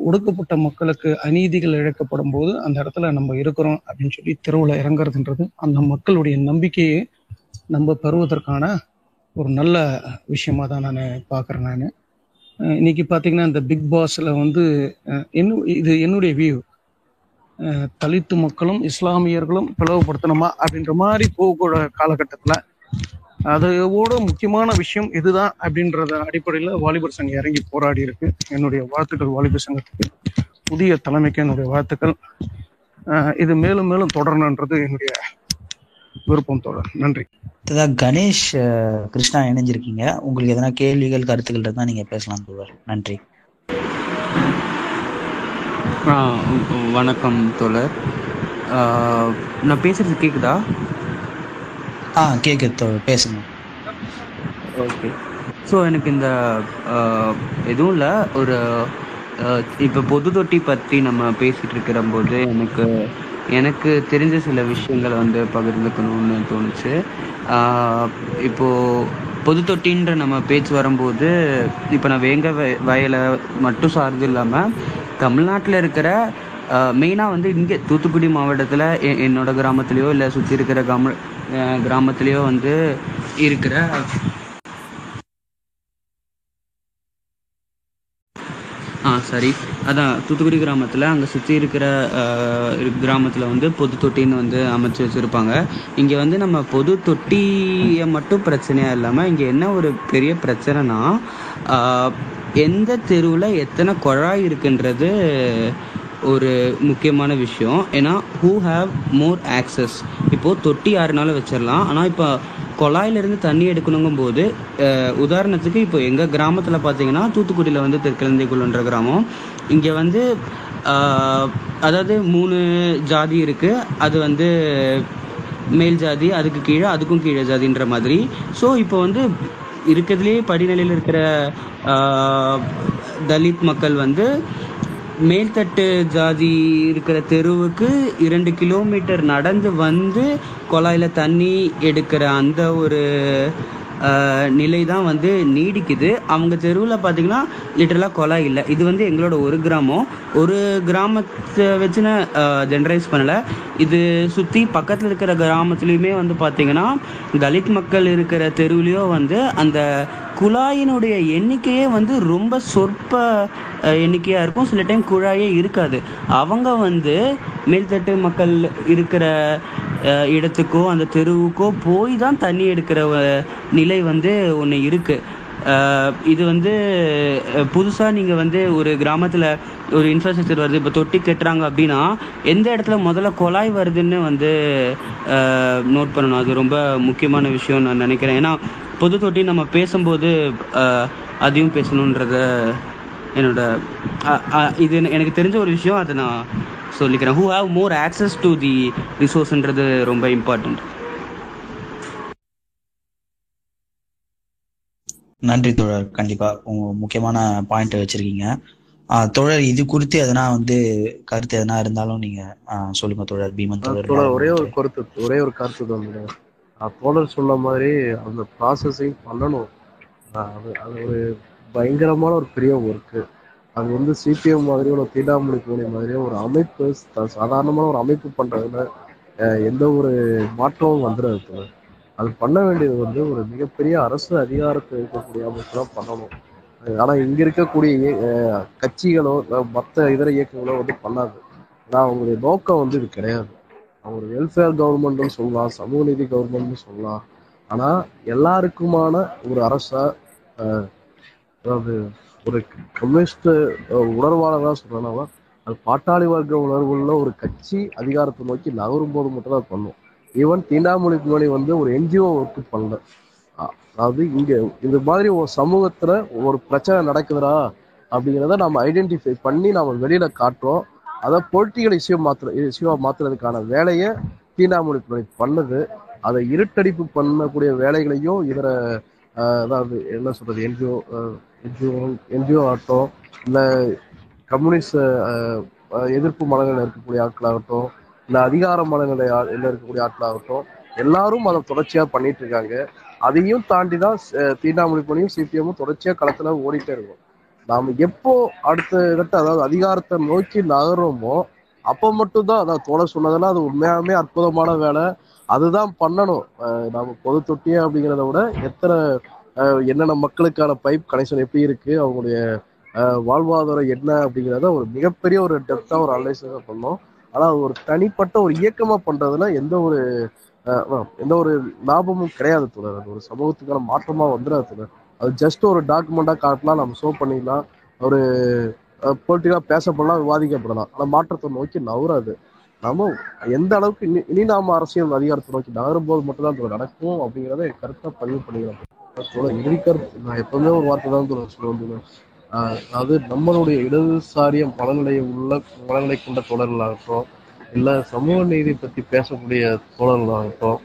ஒடுக்கப்பட்ட மக்களுக்கு அநீதிகள் இழைக்கப்படும் போது அந்த இடத்துல நம்ம இருக்கிறோம் அப்படின்னு சொல்லி தெருவில் இறங்குறதுன்றது அந்த மக்களுடைய நம்பிக்கையை நம்ம பெறுவதற்கான ஒரு நல்ல விஷயமா தான் நான் பார்க்குறேன் நான். இன்னைக்கு பார்த்தீங்கன்னா இந்த பிக் பாஸ்ல வந்து என்ன இது என்னுடைய வியூ தலித்து மக்களும் இஸ்லாமியர்களும் பிளவுபடுத்தணுமா அப்படின்ற மாதிரி போகக்கூட காலகட்டத்தில் அதோட முக்கியமான விஷயம் இதுதான் அப்படின்றத அடிப்படையில் வாலிபர் சங்கம் இறங்கி போராடி இருக்கு. என்னுடைய வாழ்த்துக்கள் வாலிபர் சங்கத்துக்கு. புதிய தலைமைக்கு என்னுடைய வாழ்த்துக்கள். இது மேலும் மேலும் தொடரணுன்றது என்னுடைய விருப்பம் தொடர் நன்றி. அதான் கணேஷ் கிருஷ்ணா இணைஞ்சிருக்கீங்க. உங்களுக்கு எதனா கேள்விகள் கருத்துக்கள் இருந்தால் நீங்கள் பேசலாம் தோழர். நன்றி. வணக்கம் தோழர். ஆ, நான் பேசுறது கேக்குதா? ஆ கேக்குது தோழர். பேசுங்க. ஓகே. ஸோ எனக்கு இந்த ஆ, எதுவும் இல்லை. ஒரு இப்போ பொது தொட்டி பற்றி நம்ம பேசிட்டு இருக்கிற போது எனக்கு எனக்கு தெரிஞ்ச சில விஷயங்களை வந்து பகிர்ந்துக்கணும்னு தோணுச்சு. இப்போது பொது தொட்டின்ற நம்ம பேச்சு வரும்போது இப்போ நான் வேங்க வய- வயலை மட்டும் சார்ந்து இல்லாமல் தமிழ்நாட்டில் இருக்கிற மெயினாக வந்து இங்கே தூத்துக்குடி மாவட்டத்தில் என்னோட கிராமத்துலேயோ இல்லை சுற்றி இருக்கிற கிராம கிராமத்துலேயோ வந்து இருக்கிற ஆ சரி. அதான் தூத்துக்குடி கிராமத்தில் அங்கே சுற்றி இருக்கிற கிராமத்தில் வந்து பொது தொட்டின்னு வந்து அமைச்சு வச்சுருப்பாங்க. இங்கே வந்து நம்ம பொது தொட்டியை மட்டும் பிரச்சனையாக இல்லாமல் இங்கே என்ன ஒரு பெரிய பிரச்சனைனா எந்த தெருவில் எத்தனை குழாய் இருக்குன்றது ஒரு முக்கியமான விஷயம். ஏன்னா ஹூ ஹாவ் மோர் ஆக்சஸ் இப்போது தொட்டி யாருனாலும் வச்சிடலாம் ஆனால் இப்போ குழாயிலிருந்து தண்ணி எடுக்கணுங்கும் போது உதாரணத்துக்கு இப்போ எங்கள் கிராமத்தில் பார்த்தீங்கன்னா தூத்துக்குடியில் வந்து தெற்கிழந்தைக்குள்ளன்ற கிராமம். இங்கே வந்து அதாவது மூணு ஜாதி இருக்குது அது வந்து மேல் ஜாதி அதுக்கு கீழே அதுக்கும் கீழே ஜாதின்ற மாதிரி. ஸோ இப்போ வந்து இருக்கிறதுலே படிநிலையில் இருக்கிற தலித் மக்கள் வந்து மேல்தட்டு ஜாதி இருக்கிற தெருவுக்கு இரண்டு கிலோமீட்டர் நடந்து வந்து குழாயில் தண்ணி எடுக்கிற அந்த ஒரு நிலை தான் வந்து நீடிக்குது. அவங்க தெருவில் பார்த்தீங்கன்னா லிட்டரலாக கொலை இல்லை. இது வந்து எங்களோட ஒரு கிராமம். ஒரு கிராமத்தை வச்சு நான் ஜென்ரலைஸ் பண்ணலை. இது சுற்றி பக்கத்தில் இருக்கிற கிராமத்துலேயுமே வந்து பார்த்தீங்கன்னா தலித் மக்கள் இருக்கிற தெருவிலையோ வந்து அந்த குழாயினுடைய எண்ணிக்கையே வந்து ரொம்ப சொற்ப எண்ணிக்கையாக இருக்கும். சில டைம் குழாயே இருக்காது. அவங்க வந்து மேல்தட்டு மக்கள் இருக்கிற இடத்துக்கோ அந்த தெருவுக்கோ போய் தான் தண்ணி எடுக்கிற நிலை வந்து ஒன்று இருக்குது இது வந்து புதுசாக நீங்கள் வந்து ஒரு கிராமத்தில் ஒரு இன்ஃப்ராஸ்ட்ரக்சர் வருது. இப்போ தொட்டி கட்டுறாங்க அப்படின்னா எந்த இடத்துல முதல்ல குழாய் வருதுன்னு வந்து நோட் பண்ணணும். அது ரொம்ப முக்கியமான விஷயம் நான் நினைக்கிறேன். ஏன்னா பொது தொட்டி நம்ம பேசும்போது அதையும் பேசணுன்றத என்னோட இது என- எனக்கு தெரிஞ்ச ஒரு விஷயம் அதை நான் சொல்லிக்கிறேன். Who have more access to the ரிசோர்ஸ்ன்றது ரொம்ப இம்பார்ட்டன்ட் நன்றி தோழர். கண்டிப்பா உங்க முக்கியமான பாயிண்ட் வச்சிருக்கீங்க. தோழர் இது குறித்து எதனா வந்து கருத்து எதனா இருந்தாலும் நீங்க ஆஹ் சொல்லுங்க தோழர். பீமன் தோழர் தோழர் ஒரே ஒரு கருத்து ஒரே ஒரு கருத்து தான் தோழர். தோழர் சொன்ன மாதிரி அந்த ப்ராசஸிங் பண்ணணும். அது அது ஒரு பயங்கரமான ஒரு பெரிய ஒர்க்கு அது வந்து சிபிஎம் மாதிரியோ ஒரு தீண்டாமொழி கோணி மாதிரியோ ஒரு அமைப்பு சாதாரணமான ஒரு அமைப்பு பண்றதுல எந்த ஒரு மாற்றமும் வந்துடாது அது பண்ண வேண்டியது வந்து ஒரு மிகப்பெரிய அரசு அதிகாரத்தில் இருக்கக்கூடிய அமைப்பு தான் பண்ணணும். ஆனா இங்க இருக்கக்கூடிய கட்சிகளோ மற்ற இதர இயக்கங்களோ வந்து பண்ணாது. ஆனா அவங்களுடைய நோக்கம் வந்து இது கிடையாது. அவங்க வெல்ஃபேர் கவர்மெண்ட்னு சொல்லலாம் சமூக நீதி கவர்மெண்ட்னு சொல்லலாம். ஆனா எல்லாருக்குமான ஒரு அரசா அதாவது ஒரு கம்யூனிஸ்ட் உணர்வாளராக சொல்றேன்னா அது பாட்டாளி வர்க்க உணர்வுள்ள ஒரு கட்சி அதிகாரத்தை நோக்கி நகரும் போது மட்டும் தான் பண்ணும். ஈவன் தீண்டாமொழி முன்னாடி வந்து ஒரு என்ஜிஓ ஒர்க்கு பண்ணல. அதாவது இங்க இந்த மாதிரி ஒரு சமூகத்துல ஒரு பிரச்சனை நடக்குதுடா அப்படிங்கிறத நம்ம ஐடென்டிஃபை பண்ணி நம்ம வெளியில காட்டுறோம். அதை பொலிட்டிக்கல் இஷ்யூ மாத்துற இஷ்யூவா மாத்துறதுக்கான வேலையை தீண்டாமொழி முன்னாடி பண்ணுது. அதை இருட்டடிப்பு பண்ணக்கூடிய வேலைகளையும் இதர அதாவது என்ன சொல்றது என்ஜிஓ என்ஜிஓ என்ஜிஓ ஆகட்டும் இல்லை கம்யூனிஸ்ட் எதிர்ப்பு மனநிலையில் இருக்கக்கூடிய ஆட்களாகட்டும் இல்லை அதிகார மனநிலையில் இருக்கக்கூடிய ஆட்களாகட்டும் எல்லாரும் அதை தொடர்ச்சியாக பண்ணிட்டு இருக்காங்க. அதையும் தாண்டி தான் தீண்டாமொழி பணியும் சிபிஎம்மும் தொடர்ச்சியாக களத்தில் ஓடிட்டே இருக்கும். நாம் எப்போ அடுத்த கட்ட அதாவது அதிகாரத்தை நோக்கி நகர்றோமோ அப்போ மட்டும்தான் அதான் தோழர் சொன்னதெல்லாம் அது உண்மையாலுமே அற்புதமான வேலை. அதுதான் பண்ணணும். நம்ம பொது தொட்டியே அப்படிங்கிறத விட எத்தனை என்னென்ன மக்களுக்கான பைப் கனெக்ஷன் எப்படி இருக்கு அவங்களுடைய வாழ்வாதாரம் என்ன அப்படிங்கிறத ஒரு மிகப்பெரிய ஒரு டெப்தா ஒரு அனலைஸாக பண்ணோம். ஆனா அது ஒரு தனிப்பட்ட ஒரு இயக்கமா பண்றதுல எந்த ஒரு எந்த ஒரு லாபமும் கிடையாது தொடர் அது ஒரு சமூகத்துக்கான மாற்றமா வந்துடாது தொடர் அது ஜஸ்ட் ஒரு டாக்குமெண்டா காட்டலாம் நம்ம ஷோ பண்ணிக்கலாம் ஒரு பொலிட்டிக்கலாக பேசப்படலாம் விவாதிக்கப்படலாம் ஆனால் மாற்றத்தை நோக்கி நகராது. நம்ம எந்த அளவுக்கு இனி இனி நாம அரசியல் அதிகாரத்தை நோக்கி நகரும் போது மட்டும்தான் நடக்கும் அப்படிங்கிறத என் கருத்தை பதிவு பண்ணிக்கிறோம் நான் எப்பவுமே ஒரு வார்த்தை தான் சொல்லுவேன் சொல்ல நம்மளுடைய இடதுசாரிய மனநிலை உள்ள மனநிலை கொண்ட தொடர்களாகட்டும் இல்லை சமூக நீதி பற்றி பேசக்கூடிய தோழர்களாகட்டும்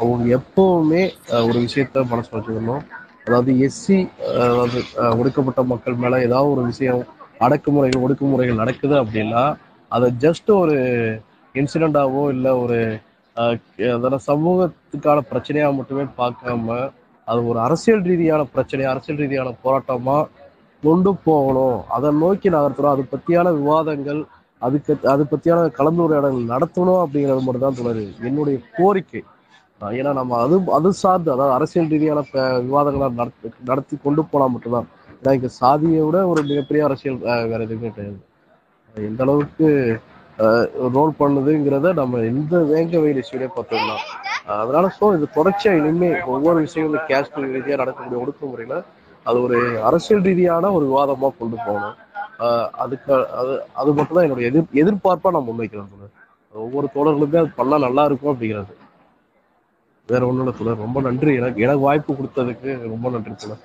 அவங்க எப்பவுமே ஒரு விஷயத்த மனசு வச்சுக்கணும். அதாவது எஸ்சி அதாவது ஒடுக்கப்பட்ட மக்கள் மேல ஏதாவது ஒரு விஷயம் அடக்குமுறைகள் ஒடுக்குமுறைகள் நடக்குது அப்படின்னா அதை ஜஸ்ட் ஒரு இன்சிடென்டாவோ இல்லை ஒரு அதாவது சமூகத்துக்கான பிரச்சனையாக மட்டுமே பார்க்காம அது ஒரு அரசியல் ரீதியான பிரச்சனை அரசியல் ரீதியான போராட்டமா கொண்டு போகணும். அதை நோக்கி நகர்த்துறோம் அது பத்தியான விவாதங்கள் அதுக்கு அது பத்தியான கலந்துரையாடல் நடத்தணும் அப்படிங்கிறது மட்டும் தான் தொடரு என்னுடைய கோரிக்கை. ஏன்னா நம்ம அது அது சார்ந்து அதாவது அரசியல் ரீதியான விவாதங்களை நடத்தி நடத்தி கொண்டு போனா மட்டும்தான். ஏன்னா இங்க சாதியை விட ஒரு மிகப்பெரிய அரசியல் வேற எதுவுமே கிடையாது. எந்த அளவுக்கு ரோல் பண்ணுதுங்கிறத நம்ம எந்த வேங்க வெயில் இஷ்யூலே பார்த்துக்கலாம் அதனால ஸோ இது தொடர்ச்சியா இனிமே ஒவ்வொரு விஷயங்களும் கேஸ்ட் ரீதியாக நடக்கக்கூடிய ஒடுக்குமுறையில அது ஒரு அரசியல் ரீதியான ஒரு விவாதமா கொண்டு போகணும். ஆஹ் அதுக்கு அது அது மட்டும் தான் என்னுடைய எதிர் எதிர்பார்ப்பா நான் முன்வைக்கிறேன் தோழர். ஒவ்வொரு தோழர்களுமே அது பண்ணால் நல்லா இருக்கும் அப்படிங்கிறது. வேற ஒண்ணும் இல்லை தோழர். ரொம்ப நன்றி. எனக்கு எனக்கு வாய்ப்பு கொடுத்ததுக்கு ரொம்ப நன்றி தோழர்.